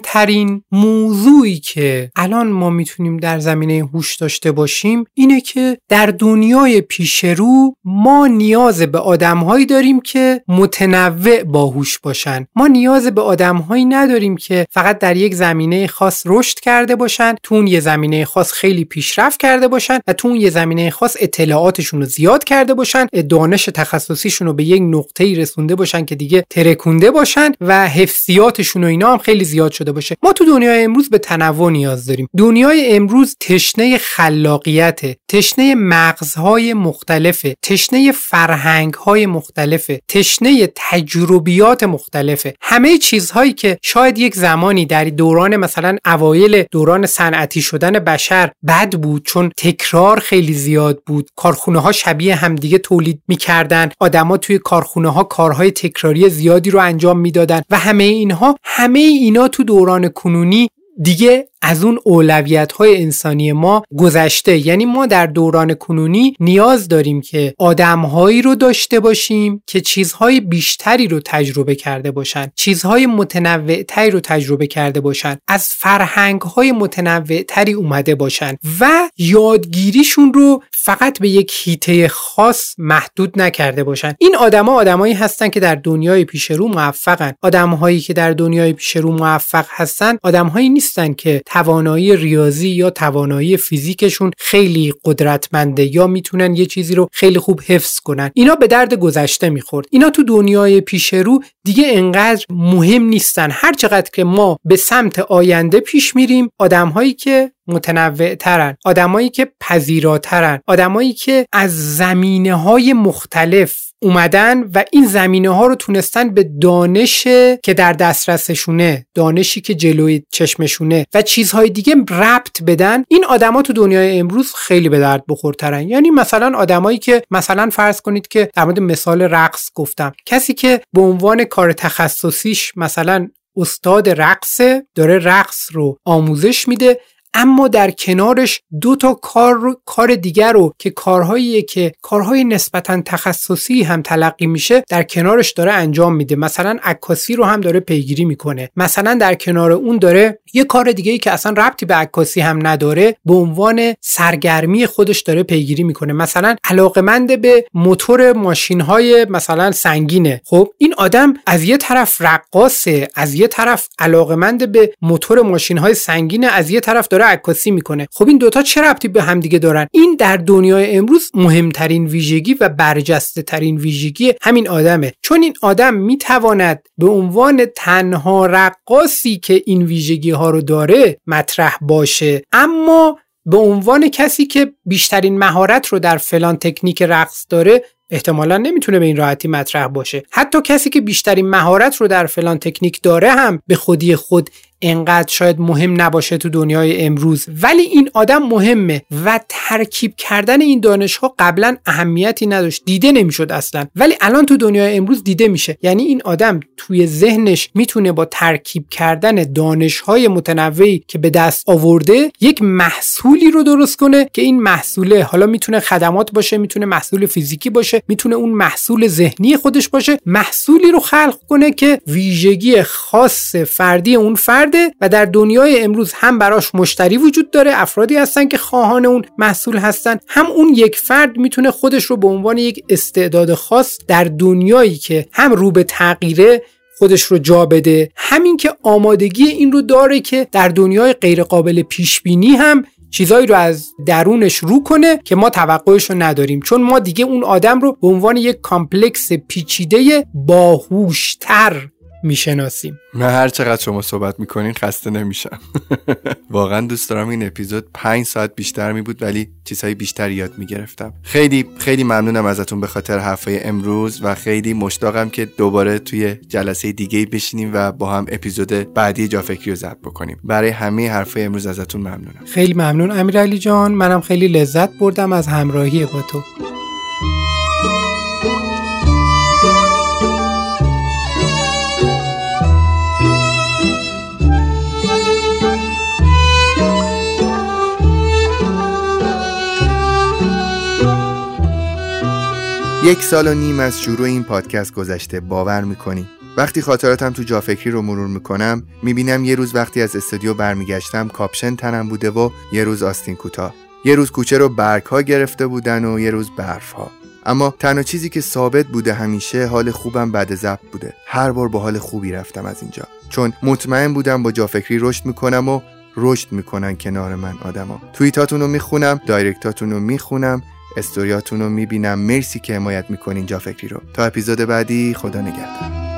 مهمترین موضوعی که الان ما می‌تونیم در زمینه هوش داشته باشیم اینه که در دنیای پیش رو ما نیاز به آدمهایی داریم که متنوع باهوش باشن. ما نیاز به آدمهایی نداریم که فقط در یک زمینه خاص رشد کرده باشن تو اون یه زمینه خاص خیلی پیشرفت کرده باشن و تو اون یه زمینه خاص اطلاعاتشون رو زیاد کرده باشن دانش تخصصیشون رو به یک نقطه‌ای رسونده باشن که دیگه ترکونده باشن و حفظیاتشون و اینا هم خیلی زیاد شده باشه. ما تو دنیای امروز به تنوع نیاز داریم. دنیای امروز تشنه خلاقیت تشنه مغزهای مختلفه تشنه فرهنگهای مختلفه تشنه تجربیات مختلفه همه چیزهایی که شاید یک زمانی در دوران مثلا اوایل دوران صنعتی شدن بشر بد بود چون تکرار خیلی زیاد بود. کارخونه ها شبیه همدیگه تولید می‌کردن. آدما توی کارخونه ها کارهای تکراری زیادی رو انجام می‌دادن و همه اینها همه اینا تو دوران کنونی دیگه از اون اولویت های انسانی ما گذشته. یعنی ما در دوران کنونی نیاز داریم که آدمهایی رو داشته باشیم که چیزهای بیشتری رو تجربه کرده باشن چیزهای متنوعتری رو تجربه کرده باشن از فرهنگ های متنوعتری اومده باشن و یادگیریشون رو فقط به یک هیته خاص محدود نکرده باشن. این آدما آدمایی هستن که در دنیای پیش رو موفقن. آدمهایی که در دنیای پیش رو موفق هستن آدمهایی نیستن که توانایی ریاضی یا توانایی فیزیکشون خیلی قدرتمنده یا می‌تونن یه چیزی رو خیلی خوب حفظ کنن. اینا به درد گذشته می‌خورد. اینا تو دنیای پیش رو دیگه انقدر مهم نیستن. هر چقدر که ما به سمت آینده پیش میریم آدمهایی که متنوع ترن آدمایی که پذیراترن آدمایی که از زمینه های مختلف اومدن و این زمینه ها رو تونستن به دانش که در دسترسشونه دانشی که جلوی چشمشونه و چیزهای دیگه ربط بدن این آدما تو دنیای امروز خیلی به درد بخورترن. یعنی مثلا آدمایی که مثلا فرض کنید که در مورد مثال رقص گفتم. کسی که به عنوان کار تخصصیش مثلا استاد رقصه داره رقص رو آموزش میده اما در کنارش دو تا کار کار دیگر رو که کارهایی که کارهای نسبتا تخصصی هم تلقی میشه در کنارش داره انجام میده. مثلا عکاسی رو هم داره پیگیری می‌کنه. مثلا در کنار اون داره یه کار دیگه ای که اصلا ربطی به عکاسی هم نداره به عنوان سرگرمی خودش داره پیگیری می‌کنه. مثلا علاقمند به موتور ماشین های مثلا سنگینه. خب این آدم از یه طرف رقاصه از یه طرف علاقمند به موتور ماشین های سنگینه از یه طرف داره عکاسی می‌کنه. خب این دوتا چه ربطی به هم دیگه دارن؟ این در دنیای امروز مهمترین ویژگی و برجسته ترین ویژگی همین آدمه. چون این آدم می‌تواند به عنوان تنها رقاصی که این ویژگی ها رو داره مطرح باشه اما به عنوان کسی که بیشترین مهارت رو در فلان تکنیک رقص داره احتمالا نمی‌تونه به این راحتی مطرح باشه. حتی کسی که بیشترین مهارت رو در فلان تکنیک داره هم به خودی خود انقدر شاید مهم نباشه تو دنیای امروز. ولی این آدم مهمه و ترکیب کردن این دانش ها قبلا اهمیتی نداشت. دیده نمی‌شد اصلا. ولی الان تو دنیای امروز دیده میشه. یعنی این آدم توی ذهنش می‌تونه با ترکیب کردن دانش های متنوعی که به دست آورده یک محصولی رو درست کنه که این محصوله حالا می‌تونه خدمات باشه می‌تونه محصول فیزیکی باشه می‌تونه اون محصول ذهنی خودش باشه محصولی رو خلق کنه که ویژگی خاص فردی اون فرد و در دنیای امروز هم براش مشتری وجود داره. افرادی هستن که خواهان اون محصول هستن. هم اون یک فرد می‌تونه خودش رو به عنوان یک استعداد خاص در دنیایی که هم رو به تغییره خودش رو جا بده همین که آمادگی این رو داره که در دنیای غیرقابل پیش بینی هم چیزایی رو از درونش رو کنه که ما توقعش رو نداریم. چون ما دیگه اون آدم رو به عنوان یک کامپلکس پیچیده باهوشتر می‌شناسیم. من هر چقدر شما صحبت می‌کنین خسته نمیشم. واقعا دوست دارم این اپیزود پنج ساعت بیشتر می بود ولی چیزهای بیشتر یاد می‌گرفتم. خیلی خیلی ممنونم ازتون به خاطر حرفای امروز و خیلی مشتاقم که دوباره توی جلسه دیگه بشینیم و با هم اپیزود بعدی جا فکری رو ضبط بکنیم. برای همه حرفای امروز ازتون ممنونم. خیلی ممنون امیرعلی جان. منم خیلی لذت بردم از همراهی با تو. یک سال و نیم از شروع این پادکست گذشته باور می‌کنی. وقتی خاطراتم تو جافکری رو مرور می‌کنم می‌بینم یه روز وقتی از استودیو برمیگشتم کاپشن تنم بوده و یه روز آستین کوتاه. یه روز کوچه رو برگ ها گرفته بودن و یه روز برف ها اما تنها چیزی که ثابت بوده همیشه حال خوبم بعد ضبط بوده. هر بار با حال خوبی رفتم از اینجا. چون مطمئن بودم با جافکری رشد می‌کنم و رشد می‌کنن کنار من آدما. توییتاتون رو می‌خونم دایرکتاتون رو می‌خونم استوریاتون رو می‌بینم. مرسی که حمایت می‌کنین جا فکری رو. تا اپیزود بعدی خدا نگهدار.